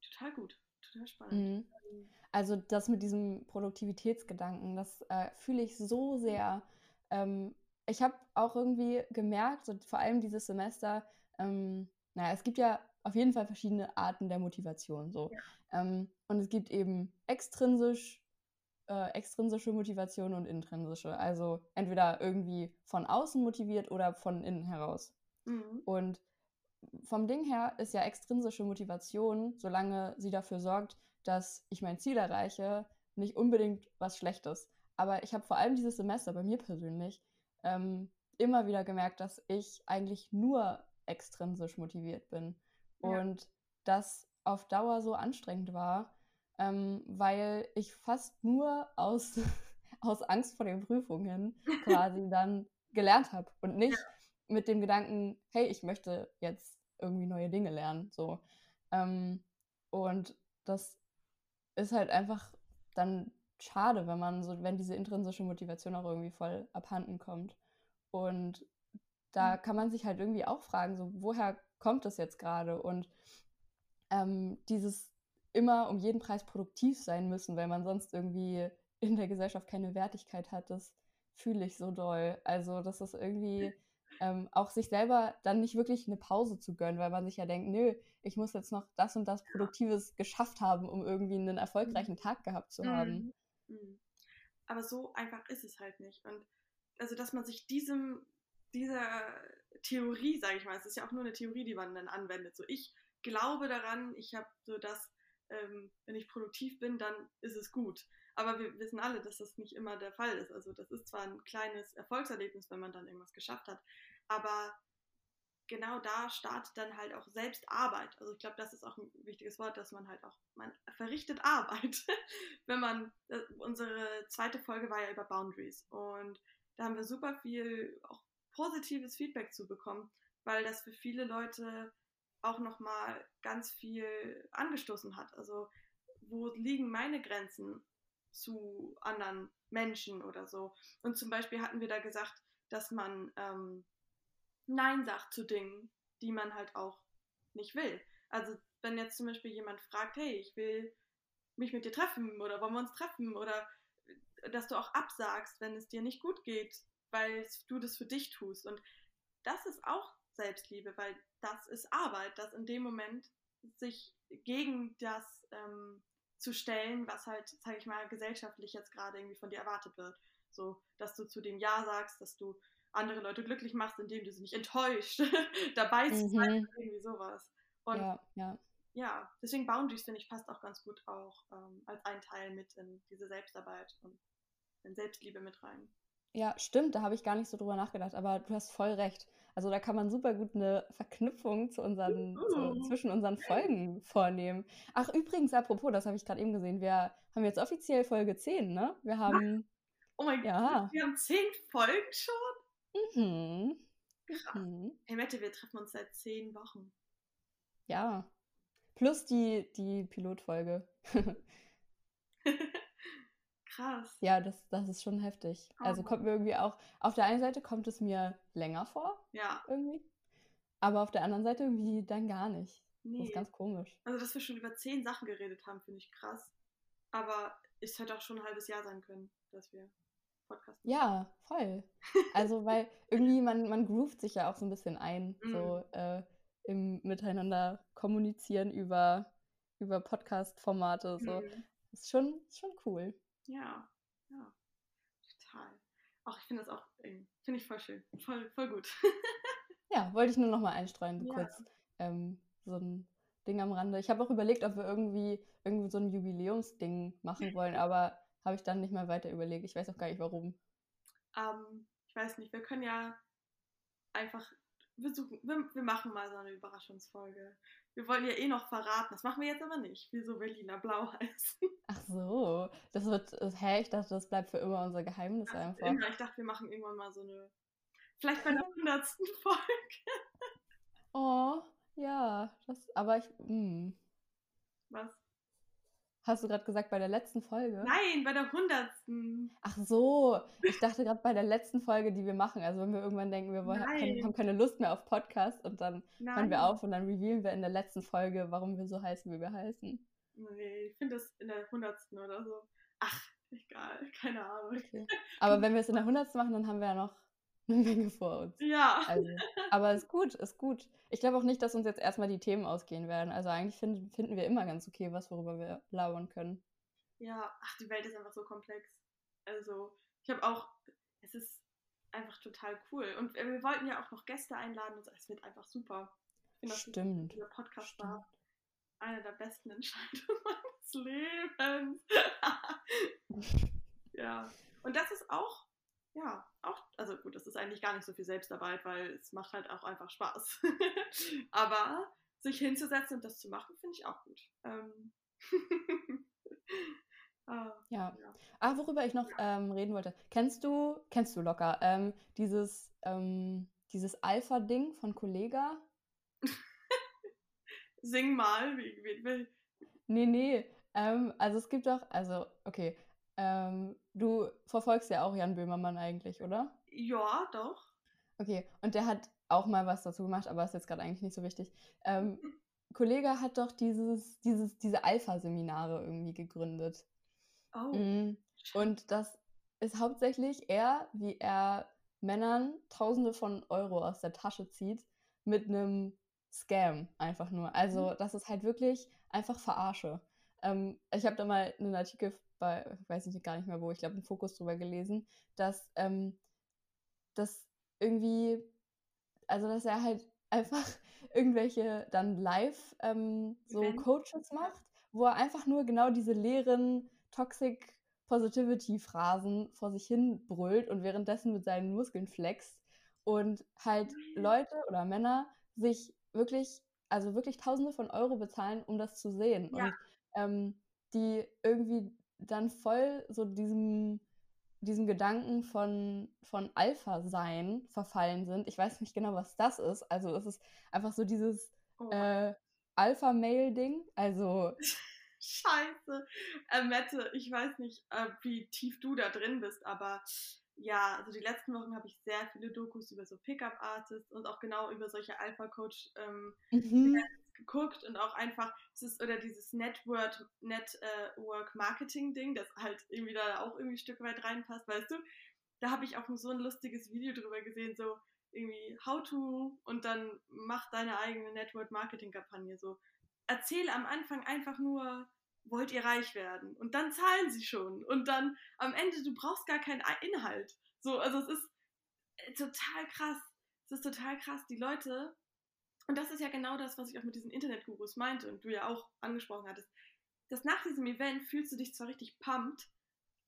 total gut, total spannend. Mhm. Also das mit diesem Produktivitätsgedanken, das äh, fühle ich so sehr. Ähm, ich habe auch irgendwie gemerkt, so vor allem dieses Semester, ähm, naja, es gibt ja auf jeden Fall verschiedene Arten der Motivation. So. Ja. Ähm, und es gibt eben extrinsisch, äh, extrinsische Motivation und intrinsische. Also entweder irgendwie von außen motiviert oder von innen heraus. Mhm. Und vom Ding her ist ja extrinsische Motivation, solange sie dafür sorgt, dass ich mein Ziel erreiche, nicht unbedingt was Schlechtes. Aber ich habe vor allem dieses Semester bei mir persönlich ähm, immer wieder gemerkt, dass ich eigentlich nur extrinsisch motiviert bin. Ja. Und das auf Dauer so anstrengend war, ähm, weil ich fast nur aus, *laughs* aus Angst vor den Prüfungen *laughs* quasi dann gelernt habe und nicht ja. mit dem Gedanken, hey, ich möchte jetzt irgendwie neue Dinge lernen. So. Ähm, und das ist halt einfach dann schade, wenn man so, wenn diese intrinsische Motivation auch irgendwie voll abhanden kommt. Und da mhm. kann man sich halt irgendwie auch fragen, so, woher kommt das jetzt gerade? Und ähm, dieses immer um jeden Preis produktiv sein müssen, weil man sonst irgendwie in der Gesellschaft keine Wertigkeit hat, das fühle ich so doll. Also, das ist irgendwie ähm, auch sich selber dann nicht wirklich eine Pause zu gönnen, weil man sich ja denkt, nö, ich muss jetzt noch das und das Produktives geschafft haben, um irgendwie einen erfolgreichen mhm. Tag gehabt zu haben. Mhm. Mhm. Aber so einfach ist es halt nicht. Und also, dass man sich diesem, dieser Theorie, sage ich mal, es ist ja auch nur eine Theorie, die man dann anwendet. So, ich glaube daran, ich habe so das, ähm, wenn ich produktiv bin, dann ist es gut. Aber wir wissen alle, dass das nicht immer der Fall ist. Also das ist zwar ein kleines Erfolgserlebnis, wenn man dann irgendwas geschafft hat, aber genau da startet dann halt auch Selbstarbeit. Also ich glaube, das ist auch ein wichtiges Wort, dass man halt auch, man verrichtet Arbeit. *laughs* wenn man, äh, unsere zweite Folge war ja über Boundaries und da haben wir super viel auch positives Feedback zu bekommen, weil das für viele Leute auch nochmal ganz viel angestoßen hat. Also wo liegen meine Grenzen zu anderen Menschen oder so? Und zum Beispiel hatten wir da gesagt, dass man ähm, Nein sagt zu Dingen, die man halt auch nicht will. Also wenn jetzt zum Beispiel jemand fragt, hey, ich will mich mit dir treffen oder wollen wir uns treffen oder dass du auch absagst, wenn es dir nicht gut geht, weil du das für dich tust. Und das ist auch Selbstliebe, weil das ist Arbeit, das in dem Moment sich gegen das ähm, zu stellen, was halt, sage ich mal, gesellschaftlich jetzt gerade irgendwie von dir erwartet wird. So, dass du zu dem Ja sagst, dass du andere Leute glücklich machst, indem du sie nicht enttäuscht, *laughs* dabei zu sein, mhm. irgendwie sowas. Und ja, ja. ja deswegen Boundaries, finde ich, passt auch ganz gut auch ähm, als ein Teil mit in diese Selbstarbeit und in Selbstliebe mit rein. Ja, stimmt, da habe ich gar nicht so drüber nachgedacht, aber du hast voll recht. Also da kann man super gut eine Verknüpfung zu unseren, zu, zwischen unseren Folgen vornehmen. Ach, übrigens, apropos, das habe ich gerade eben gesehen, wir haben jetzt offiziell Folge 10, ne? Wir haben. Oh mein ja. Gott, wir haben 10 Folgen schon? Mhm. mhm. Hey Mette, wir treffen uns seit 10 Wochen. Ja. Plus die, die Pilotfolge. *laughs* Krass. Ja, das, das ist schon heftig. Oh. Also kommt mir irgendwie auch, auf der einen Seite kommt es mir länger vor. Ja. Irgendwie. Aber auf der anderen Seite irgendwie dann gar nicht. Nee. Das ist ganz komisch. Also, dass wir schon über zehn Sachen geredet haben, finde ich krass. Aber es hätte auch schon ein halbes Jahr sein können, dass wir Podcast machen. Ja, voll. Also, weil *laughs* irgendwie man, man groovt sich ja auch so ein bisschen ein, mm. so äh, im Miteinander kommunizieren über, über Podcast-Formate. So. Mm. Ist schon, ist schon cool. Ja, ja, total. Ach, ich finde das auch, finde ich voll schön. Voll, voll gut. *laughs* ja, wollte ich nur noch mal einstreuen, ja. kurz ähm, so ein Ding am Rande. Ich habe auch überlegt, ob wir irgendwie, irgendwie so ein Jubiläumsding machen wollen, *laughs* aber habe ich dann nicht mal weiter überlegt. Ich weiß auch gar nicht warum. Ähm, ich weiß nicht, wir können ja einfach, wir, suchen, wir, wir machen mal so eine Überraschungsfolge. Wir wollen ja eh noch verraten. Das machen wir jetzt aber nicht, wieso Berliner Blau heißt. *laughs* Ach so, das wird, hä, ich dachte, das bleibt für immer unser Geheimnis also einfach. Immer. Ich dachte, wir machen irgendwann mal so eine, vielleicht bei der *laughs* hundertsten Folge. Oh, ja, das, aber ich, mh. Hm. Was? Hast du gerade gesagt, bei der letzten Folge? Nein, bei der hundertsten. Ach so, ich dachte gerade bei der letzten Folge, die wir machen. Also wenn wir irgendwann denken, wir wollen, können, haben keine Lust mehr auf Podcast und dann Nein. hören wir auf und dann revealen wir in der letzten Folge, warum wir so heißen, wie wir heißen. Nee, ich finde das in der hundertsten oder so. Ach, egal, keine Ahnung. Okay. Aber *laughs* wenn wir es in der hundertsten machen, dann haben wir ja noch *laughs* eine Menge vor uns. Ja. Also, aber ist gut, ist gut. Ich glaube auch nicht, dass uns jetzt erstmal die Themen ausgehen werden. Also eigentlich find, finden wir immer ganz okay, was worüber wir labern können. Ja, ach, die Welt ist einfach so komplex. Also, ich habe auch, es ist einfach total cool. Und wir wollten ja auch noch Gäste einladen und. Es wird einfach super. Ich finde, Stimmt. Dieser Podcast Stimmt. war eine der besten Entscheidungen *laughs* meines Lebens. *laughs* ja. Und das ist auch ja, auch, also gut, das ist eigentlich gar nicht so viel Selbstarbeit, weil es macht halt auch einfach Spaß. *laughs* Aber sich hinzusetzen und das zu machen, finde ich auch gut. Ähm. *laughs* ah, ja. ja. Ah, worüber ich noch ja. ähm, reden wollte. Kennst du, kennst du locker, ähm, dieses, ähm, dieses Alpha-Ding von Kollega? *laughs* Sing mal, wie, wie, wie. Nee, nee. Ähm, also es gibt doch, also, okay, ähm, du verfolgst ja auch Jan Böhmermann eigentlich, oder? Ja, doch. Okay, und der hat auch mal was dazu gemacht, aber ist jetzt gerade eigentlich nicht so wichtig. Ähm, *laughs* Kollege hat doch dieses, dieses, diese Alpha-Seminare irgendwie gegründet. Oh. Mhm. Und das ist hauptsächlich er, wie er Männern Tausende von Euro aus der Tasche zieht mit einem Scam einfach nur. Also mhm. das ist halt wirklich einfach Verarsche. Ähm, ich habe da mal einen Artikel bei, ich weiß nicht gar nicht mehr wo, ich glaube, einen Fokus drüber gelesen, dass ähm, das irgendwie, also dass er halt *laughs* einfach irgendwelche dann live ähm, so Wenn? Coaches macht, wo er einfach nur genau diese leeren Toxic Positivity Phrasen vor sich hin brüllt und währenddessen mit seinen Muskeln flext und halt mhm. Leute oder Männer sich wirklich, also wirklich Tausende von Euro bezahlen, um das zu sehen. Ja. Und ähm, die irgendwie dann voll so diesem, diesem Gedanken von, von Alpha-Sein verfallen sind. Ich weiß nicht genau, was das ist. Also es ist einfach so dieses oh. äh, Alpha-Mail-Ding. Also. *laughs* Scheiße. Äh, Mette, ich weiß nicht, äh, wie tief du da drin bist, aber ja, also die letzten Wochen habe ich sehr viele Dokus über so Pickup-Artists und auch genau über solche Alpha-Coach ähm, mhm. Geguckt und auch einfach, es ist, oder dieses Network, Network Marketing-Ding, das halt irgendwie da auch irgendwie ein Stück weit reinpasst, weißt du? Da habe ich auch so ein lustiges Video drüber gesehen, so irgendwie How to und dann mach deine eigene Network Marketing Kampagne so. Erzähle am Anfang einfach nur, wollt ihr reich werden? Und dann zahlen sie schon. Und dann am Ende, du brauchst gar keinen Inhalt. So, also es ist äh, total krass. Es ist total krass. Die Leute, und das ist ja genau das, was ich auch mit diesen Internetgurus meinte und du ja auch angesprochen hattest, dass nach diesem Event fühlst du dich zwar richtig pumped,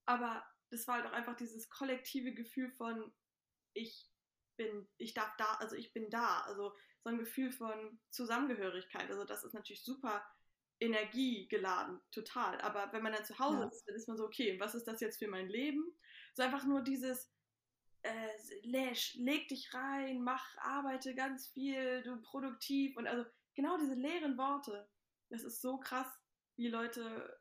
aber das war halt auch einfach dieses kollektive Gefühl von, ich bin, ich darf da, also ich bin da, also so ein Gefühl von Zusammengehörigkeit. Also das ist natürlich super energiegeladen, total. Aber wenn man dann zu Hause ja. ist, dann ist man so, okay, was ist das jetzt für mein Leben? So einfach nur dieses, äh, leg dich rein, mach, arbeite ganz viel, du produktiv und also genau diese leeren Worte. Das ist so krass, wie Leute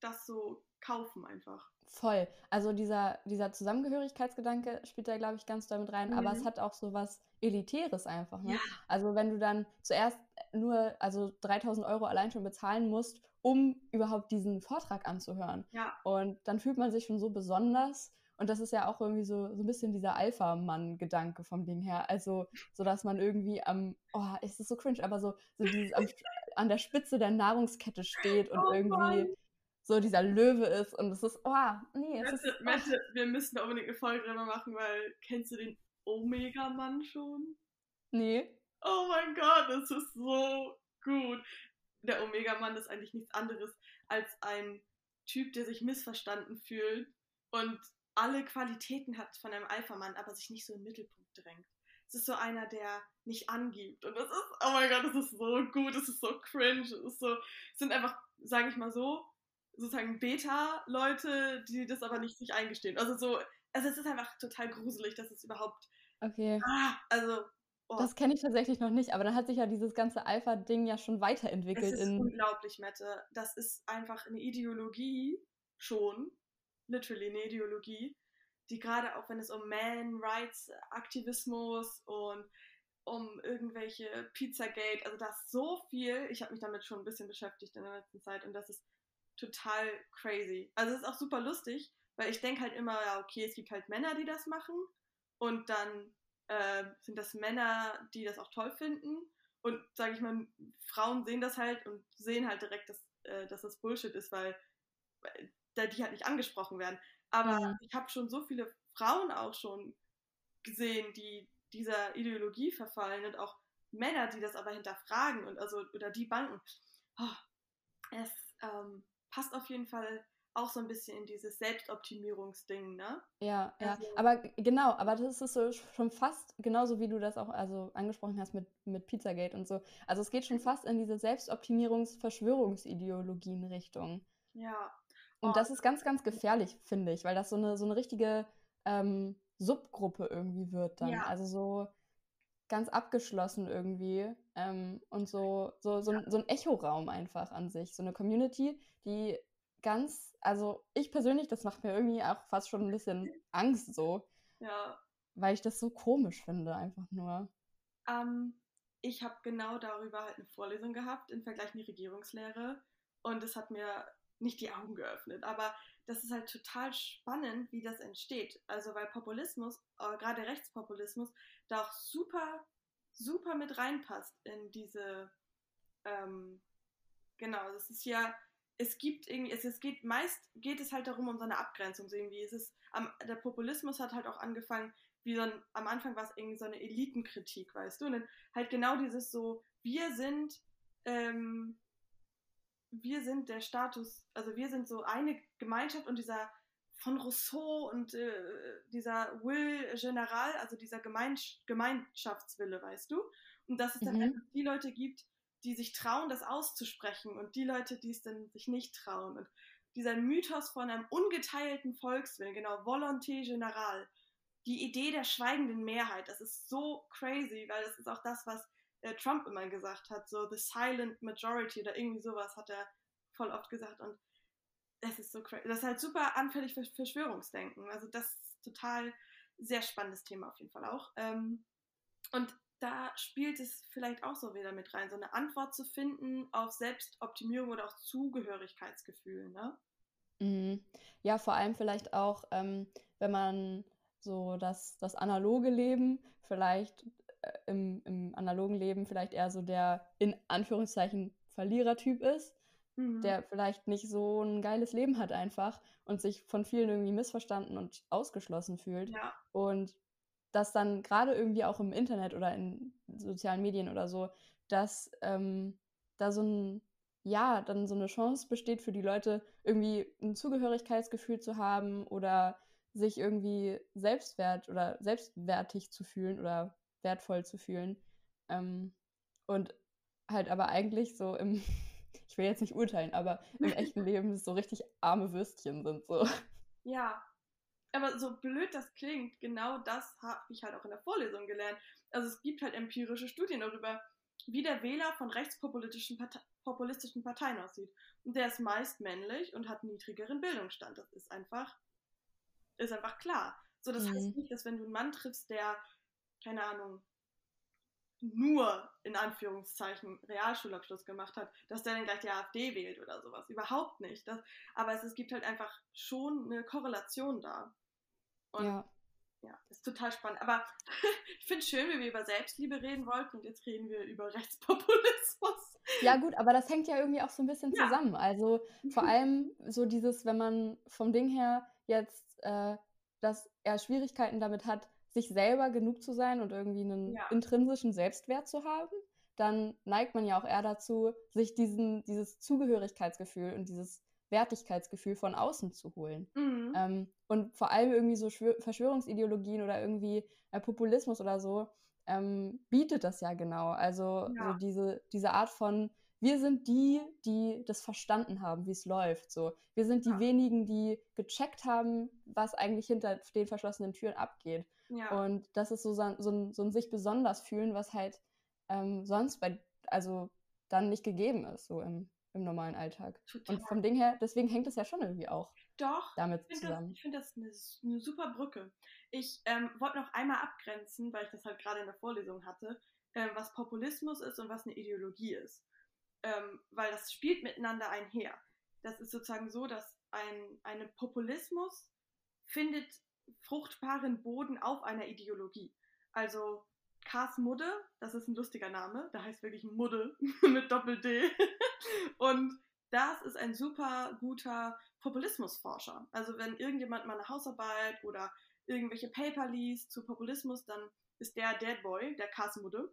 das so kaufen einfach. Voll. Also dieser, dieser Zusammengehörigkeitsgedanke spielt da, glaube ich, ganz damit rein, mhm. aber es mhm. hat auch so was Elitäres einfach. Ne? Ja. Also wenn du dann zuerst nur, also 3000 Euro allein schon bezahlen musst, um überhaupt diesen Vortrag anzuhören. Ja. Und dann fühlt man sich schon so besonders. Und das ist ja auch irgendwie so, so ein bisschen dieser Alpha-Mann-Gedanke vom Ding her. Also, so dass man irgendwie am, oh, ist das so cringe, aber so, so dieses am, an der Spitze der Nahrungskette steht und oh irgendwie Mann so dieser Löwe ist und es ist, oh, nee. Es Mette, ist, Mette, wir müssen da unbedingt eine Folge drüber machen, weil kennst du den Omega-Mann schon? Nee. Oh mein Gott, das ist so gut. Der Omega-Mann ist eigentlich nichts anderes als ein Typ, der sich missverstanden fühlt und alle Qualitäten hat von einem Alpha-Mann, aber sich nicht so im Mittelpunkt drängt. Es ist so einer, der nicht angibt. Und das ist, oh mein Gott, das ist so gut, das ist so cringe, es ist so, sind einfach, sage ich mal so, sozusagen Beta-Leute, die das aber nicht sich eingestehen. Also so, also es ist einfach total gruselig, dass es überhaupt. Okay. Ah, also. Oh. Das kenne ich tatsächlich noch nicht, aber dann hat sich ja dieses ganze Alpha-Ding ja schon weiterentwickelt. Das ist in... unglaublich, Mette. Das ist einfach eine Ideologie schon, literally eine Ideologie, die gerade auch wenn es um Man Rights Aktivismus und um irgendwelche Pizzagate, also da ist so viel, ich habe mich damit schon ein bisschen beschäftigt in der letzten Zeit und das ist total crazy. Also es ist auch super lustig, weil ich denke halt immer, ja, okay, es gibt halt Männer, die das machen und dann äh, sind das Männer, die das auch toll finden und sage ich mal, Frauen sehen das halt und sehen halt direkt, dass, äh, dass das Bullshit ist, weil, weil die halt nicht angesprochen werden. Aber mhm. ich habe schon so viele Frauen auch schon gesehen, die dieser Ideologie verfallen und auch Männer, die das aber hinterfragen und also oder die Banken. Oh, es ähm, passt auf jeden Fall auch so ein bisschen in dieses Selbstoptimierungsding, ne? Ja, ja. Also, aber genau, aber das ist so schon fast genauso, wie du das auch also angesprochen hast mit, mit Pizzagate und so. Also es geht schon fast in diese Selbstoptimierungs-Verschwörungsideologien-Richtung. Ja. Und oh. das ist ganz, ganz gefährlich, finde ich, weil das so eine, so eine richtige ähm, Subgruppe irgendwie wird dann. Ja. Also so ganz abgeschlossen irgendwie ähm, und so, so, so, ja. so ein Echoraum einfach an sich. So eine Community, die ganz, also ich persönlich, das macht mir irgendwie auch fast schon ein bisschen Angst so. Ja. Weil ich das so komisch finde, einfach nur. Ähm, ich habe genau darüber halt eine Vorlesung gehabt im Vergleich die Regierungslehre und es hat mir nicht die Augen geöffnet, aber das ist halt total spannend, wie das entsteht. Also weil Populismus, äh, gerade Rechtspopulismus, da auch super, super mit reinpasst in diese, ähm, genau, das ist ja, es gibt irgendwie, es, es geht meist, geht es halt darum, um so eine Abgrenzung, irgendwie, es ist, am, der Populismus hat halt auch angefangen, wie so ein, am Anfang war es irgendwie so eine Elitenkritik, weißt du, und halt genau dieses so, wir sind, ähm, wir sind der Status, also wir sind so eine Gemeinschaft und dieser von Rousseau und äh, dieser Will General, also dieser Gemeinsch Gemeinschaftswille, weißt du? Und dass es dann mhm. einfach die Leute gibt, die sich trauen, das auszusprechen und die Leute, die es dann sich nicht trauen. Und dieser Mythos von einem ungeteilten Volkswillen, genau, Volonté Générale, die Idee der schweigenden Mehrheit, das ist so crazy, weil das ist auch das, was äh, Trump immer gesagt hat, so the silent majority oder irgendwie sowas hat er voll oft gesagt und das ist so crazy. Das ist halt super anfällig für Verschwörungsdenken. Also das ist total sehr spannendes Thema auf jeden Fall auch. Ähm, und da spielt es vielleicht auch so wieder mit rein, so eine Antwort zu finden auf Selbstoptimierung oder auch Zugehörigkeitsgefühl, ne? Mhm. Ja, vor allem vielleicht auch, ähm, wenn man so das, das analoge Leben vielleicht im, im analogen Leben vielleicht eher so der in Anführungszeichen Verlierertyp ist, mhm. der vielleicht nicht so ein geiles Leben hat einfach und sich von vielen irgendwie missverstanden und ausgeschlossen fühlt. Ja. Und dass dann gerade irgendwie auch im Internet oder in sozialen Medien oder so, dass ähm, da so ein, ja, dann so eine Chance besteht für die Leute, irgendwie ein Zugehörigkeitsgefühl zu haben oder sich irgendwie selbstwert oder selbstwertig zu fühlen oder wertvoll zu fühlen. Ähm, und halt aber eigentlich so im, *laughs* ich will jetzt nicht urteilen, aber im *laughs* echten Leben so richtig arme Würstchen sind so. Ja, aber so blöd das klingt, genau das habe ich halt auch in der Vorlesung gelernt. Also es gibt halt empirische Studien darüber, wie der Wähler von rechtspopulistischen Partei populistischen Parteien aussieht. Und der ist meist männlich und hat niedrigeren Bildungsstand. Das ist einfach, ist einfach klar. So, das mhm. heißt nicht, dass wenn du einen Mann triffst, der, keine Ahnung, nur in Anführungszeichen Realschulabschluss gemacht hat, dass der dann gleich die AfD wählt oder sowas. Überhaupt nicht. Das, aber es, es gibt halt einfach schon eine Korrelation da. Und ja. ja, ist total spannend. Aber *laughs* ich finde es schön, wie wir über Selbstliebe reden wollten und jetzt reden wir über Rechtspopulismus. Ja, gut, aber das hängt ja irgendwie auch so ein bisschen ja. zusammen. Also *laughs* vor allem so dieses, wenn man vom Ding her jetzt, äh, dass er Schwierigkeiten damit hat, sich selber genug zu sein und irgendwie einen ja. intrinsischen Selbstwert zu haben, dann neigt man ja auch eher dazu, sich diesen, dieses Zugehörigkeitsgefühl und dieses Wertigkeitsgefühl von außen zu holen. Mhm. Ähm, und vor allem irgendwie so Schwör Verschwörungsideologien oder irgendwie äh, Populismus oder so ähm, bietet das ja genau. Also ja. so diese, diese Art von, wir sind die, die das verstanden haben, wie es läuft. So. Wir sind die ja. wenigen, die gecheckt haben, was eigentlich hinter den verschlossenen Türen abgeht. Ja. Und das ist so, so, ein, so ein sich besonders fühlen, was halt ähm, sonst bei, also dann nicht gegeben ist, so im, im normalen Alltag. Total. Und vom Ding her, deswegen hängt es ja schon irgendwie auch Doch, damit ich zusammen. Das, ich finde das eine, eine, super Brücke. Ich ähm, wollte noch einmal abgrenzen, weil ich das halt gerade in der Vorlesung hatte, äh, was Populismus ist und was eine Ideologie ist. Ähm, weil das spielt miteinander einher. Das ist sozusagen so, dass ein eine Populismus findet fruchtbaren Boden auf einer Ideologie. Also Kars Mudde, das ist ein lustiger Name, der heißt wirklich Mudde *laughs* mit Doppel-D. Und das ist ein super guter Populismusforscher. Also wenn irgendjemand mal eine Hausarbeit oder irgendwelche Paper liest zu Populismus, dann ist der Dead Boy, der Kars Mudde.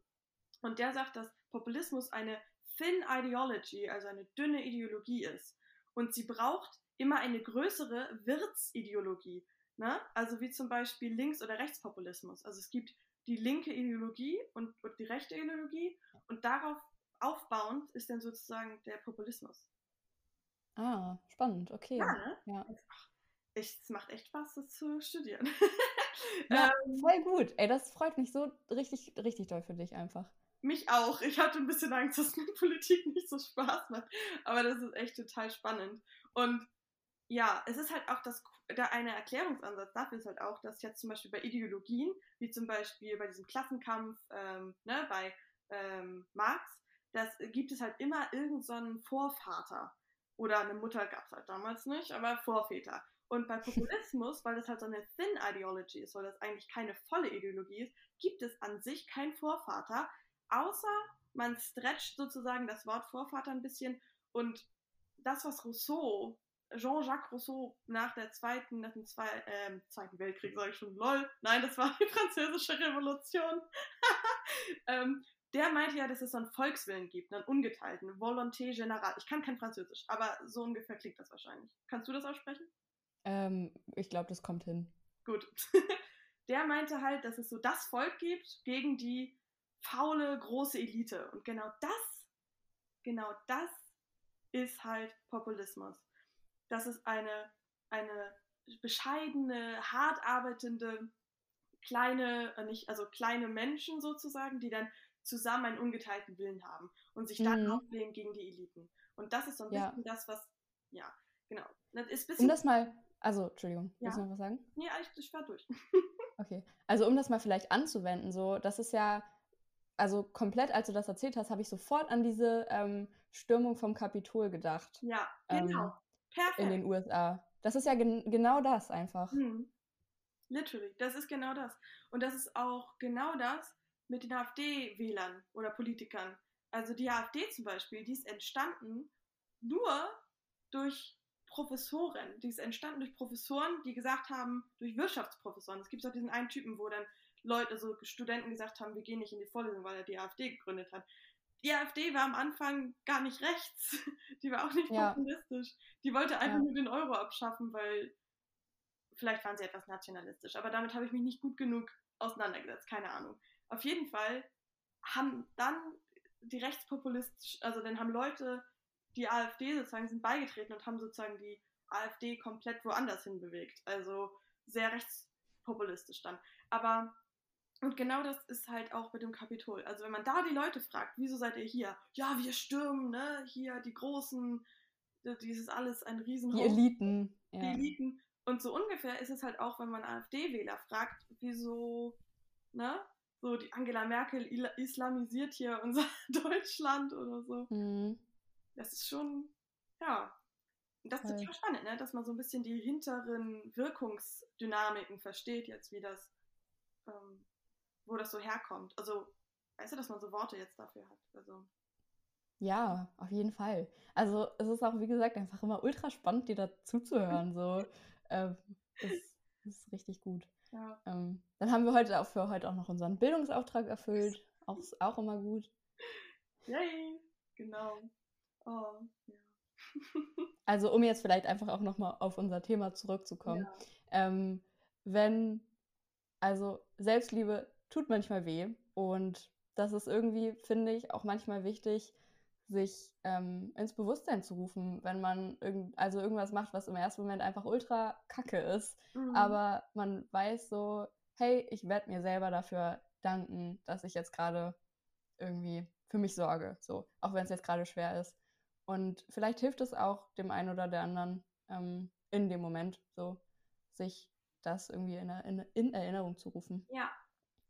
Und der sagt, dass Populismus eine thin ideology, also eine dünne Ideologie ist. Und sie braucht immer eine größere Wirtsideologie. Ne? Also wie zum Beispiel Links- oder Rechtspopulismus. Also es gibt die linke Ideologie und, und die rechte Ideologie und darauf aufbauend ist dann sozusagen der Populismus. Ah, spannend, okay. Ja, ne? ja. Ich, es macht echt Spaß, das zu studieren. *laughs* ja, ähm, voll gut. Ey, das freut mich so richtig, richtig doll für dich einfach. Mich auch. Ich hatte ein bisschen Angst, dass mir *laughs* Politik nicht so Spaß macht. Aber das ist echt total spannend. Und ja, es ist halt auch das, der eine Erklärungsansatz dafür ist halt auch, dass jetzt zum Beispiel bei Ideologien, wie zum Beispiel bei diesem Klassenkampf, ähm, ne, bei ähm, Marx, das gibt es halt immer irgendeinen so Vorvater. Oder eine Mutter gab es halt damals nicht, aber Vorväter. Und bei *laughs* Populismus, weil das halt so eine Thin Ideology ist, weil das eigentlich keine volle Ideologie ist, gibt es an sich keinen Vorvater, außer man stretcht sozusagen das Wort Vorvater ein bisschen und das, was Rousseau Jean-Jacques Rousseau nach der zweiten, nach dem zwei, äh, Zweiten Weltkrieg, sage ich schon, lol, nein, das war *laughs* die französische Revolution. *laughs* ähm, der meinte ja, dass es so einen Volkswillen gibt, einen ungeteilten, Volonté Générale. Ich kann kein Französisch, aber so ungefähr klingt das wahrscheinlich. Kannst du das aussprechen? Ähm, ich glaube, das kommt hin. Gut. *laughs* der meinte halt, dass es so das Volk gibt gegen die faule große Elite. Und genau das, genau das ist halt Populismus. Das ist eine, eine bescheidene, hart arbeitende, kleine, äh, nicht, also kleine Menschen sozusagen, die dann zusammen einen ungeteilten Willen haben und sich dann Mhm. auflehnen gegen die Eliten. Und das ist so ein Ja. bisschen das, was, ja, genau. Das ist ein Um bisschen, das mal, also, Entschuldigung, willst du Ja. noch was sagen? nee, ich, ich war durch. *laughs* Okay. Also um das mal vielleicht anzuwenden, so, das ist ja, also komplett, als du das erzählt hast, habe ich sofort an diese ähm, Stürmung vom Kapitol gedacht Ja, Ähm, genau. in Perfekt. den USA. Das ist ja gen genau das einfach. Mhm. Literally, das ist genau das. Und das ist auch genau das mit den AfD-Wählern oder Politikern. Also die AfD zum Beispiel, die ist entstanden nur durch Professoren. Die ist entstanden durch Professoren, die gesagt haben, durch Wirtschaftsprofessoren. Es gibt auch diesen einen Typen, wo dann Leute, so Studenten gesagt haben, wir gehen nicht in die Vorlesung, weil er die AfD gegründet hat. Die AfD war am Anfang gar nicht rechts. *laughs* Die war auch nicht Ja. populistisch. Die wollte einfach Ja. nur den Euro abschaffen, weil vielleicht waren sie etwas nationalistisch, aber damit habe ich mich nicht gut genug auseinandergesetzt, keine Ahnung. Auf jeden Fall haben dann die rechtspopulistisch, also dann haben Leute die AfD sozusagen sind beigetreten und haben sozusagen die AfD komplett woanders hin bewegt, also sehr rechtspopulistisch dann. Aber und genau das ist halt auch mit dem Kapitol. Also wenn man da die Leute fragt, wieso seid ihr hier? Ja, wir stürmen, ne? Hier die großen, dieses alles ein riesen Die Eliten. die Ja. Eliten. Und so ungefähr ist es halt auch, wenn man AfD-Wähler fragt, wieso, ne? So, die Angela Merkel islamisiert hier unser *laughs* Deutschland oder so. Mhm. Das ist schon, ja. Das ist total spannend, ne? dass man so ein bisschen die hinteren Wirkungsdynamiken versteht, jetzt wie das, ähm, wo das so herkommt. Also, weißt du, dass man so Worte jetzt dafür hat. Also, Ja, auf jeden Fall. Also es ist auch, wie gesagt, einfach immer ultra spannend, dir dazu zu hören. So, *laughs* ähm, ist, ist richtig gut. ja. Ähm, dann haben wir heute auch für heute auch noch unseren Bildungsauftrag erfüllt. Auch, *laughs* auch immer gut. Yay! Genau. Oh, ja. *laughs* Also um jetzt vielleicht einfach auch nochmal auf unser Thema zurückzukommen. Ja. Ähm, wenn, also Selbstliebe tut manchmal weh und das ist irgendwie, finde ich, auch manchmal wichtig, sich ähm, ins Bewusstsein zu rufen, wenn man irgend, also irgendwas macht, was im ersten Moment einfach ultra kacke ist, Mhm. aber man weiß so, hey, ich werde mir selber dafür danken, dass ich jetzt gerade irgendwie für mich sorge, so, auch wenn es jetzt gerade schwer ist. Und vielleicht hilft es auch dem einen oder der anderen ähm, in dem Moment, so, sich das irgendwie in, Erinner- in Erinnerung zu rufen. Ja,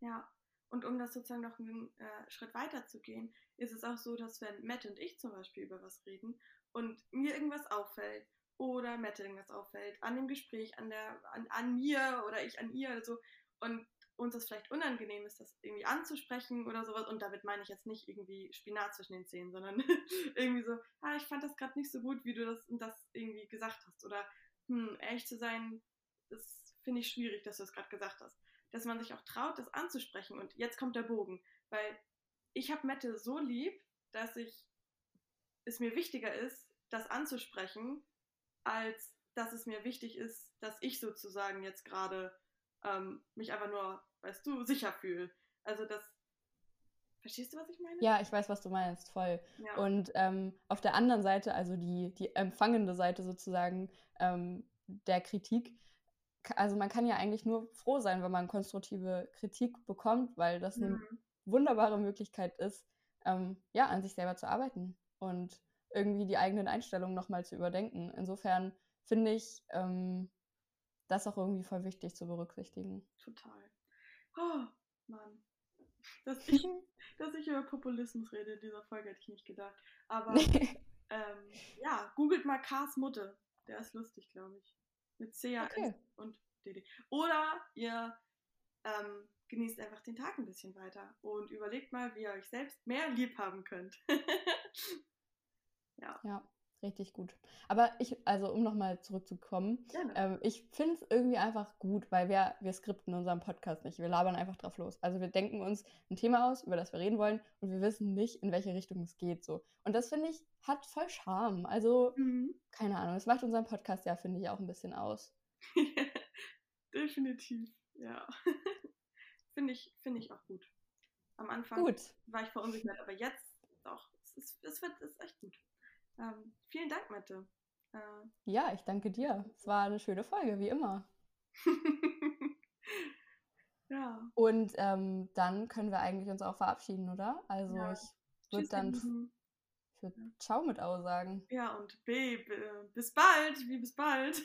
ja. Und um das sozusagen noch einen äh, Schritt weiter zu gehen, ist es auch so, dass wenn Matt und ich zum Beispiel über was reden und mir irgendwas auffällt oder Matt irgendwas auffällt, an dem Gespräch, an, der, an, an mir oder ich an ihr oder so und uns das vielleicht unangenehm ist, das irgendwie anzusprechen oder sowas. Und damit meine ich jetzt nicht irgendwie Spinat zwischen den Zähnen, sondern *laughs* irgendwie so, ah, ich fand das gerade nicht so gut, wie du das und das irgendwie gesagt hast. Oder, hm, ehrlich zu sein, das finde ich schwierig, dass du es gerade gesagt hast. Dass man sich auch traut, das anzusprechen. Und jetzt kommt der Bogen. Weil ich habe Mette so lieb, dass ich es mir wichtiger ist, das anzusprechen, als dass es mir wichtig ist, dass ich sozusagen jetzt gerade ähm, mich einfach nur, weißt du, sicher fühle. Also das. Verstehst du, was ich meine? Ja, ich weiß, was du meinst, voll. Ja. Und ähm, auf der anderen Seite, also die, die empfangende Seite sozusagen ähm, der Kritik, also man kann ja eigentlich nur froh sein, wenn man konstruktive Kritik bekommt, weil das eine Mhm. wunderbare Möglichkeit ist, ähm, ja, an sich selber zu arbeiten und irgendwie die eigenen Einstellungen nochmal zu überdenken. Insofern finde ich ähm, das auch irgendwie voll wichtig zu berücksichtigen. Total. Oh, Mann. Dass *laughs* ich, dass ich über Populismus rede in dieser Folge, hätte ich nicht gedacht. Aber *laughs* ähm, ja, googelt mal Kars Mutter. Der ist lustig, glaube ich. Mit C, A, S Okay. und D, D. Oder ihr ähm, genießt einfach den Tag ein bisschen weiter und überlegt mal, wie ihr euch selbst mehr lieb haben könnt. *laughs* ja. Ja, richtig gut. Aber ich, also um nochmal zurückzukommen, ähm, ich finde es irgendwie einfach gut, weil wir, wir skripten unseren Podcast nicht. Wir labern einfach drauf los. Also wir denken uns ein Thema aus, über das wir reden wollen, und wir wissen nicht, in welche Richtung es geht. So. Und das finde ich, hat voll Charme. Also, Mhm. keine Ahnung, es macht unseren Podcast ja, finde ich, auch ein bisschen aus. *laughs* Definitiv, ja. *laughs* Finde ich, finde ich auch gut. Am Anfang Gut. war ich verunsichert, aber jetzt doch, es, ist, es wird es ist echt gut. Ähm, vielen Dank, Mette. Äh, ja, ich danke dir. Es war eine schöne Folge, wie immer. *laughs* ja. Und ähm, dann können wir eigentlich uns auch verabschieden, oder? Also ja. ich würde dann für ja. Ciao mit Au sagen. Ja, und B, B bis bald, wie bis bald.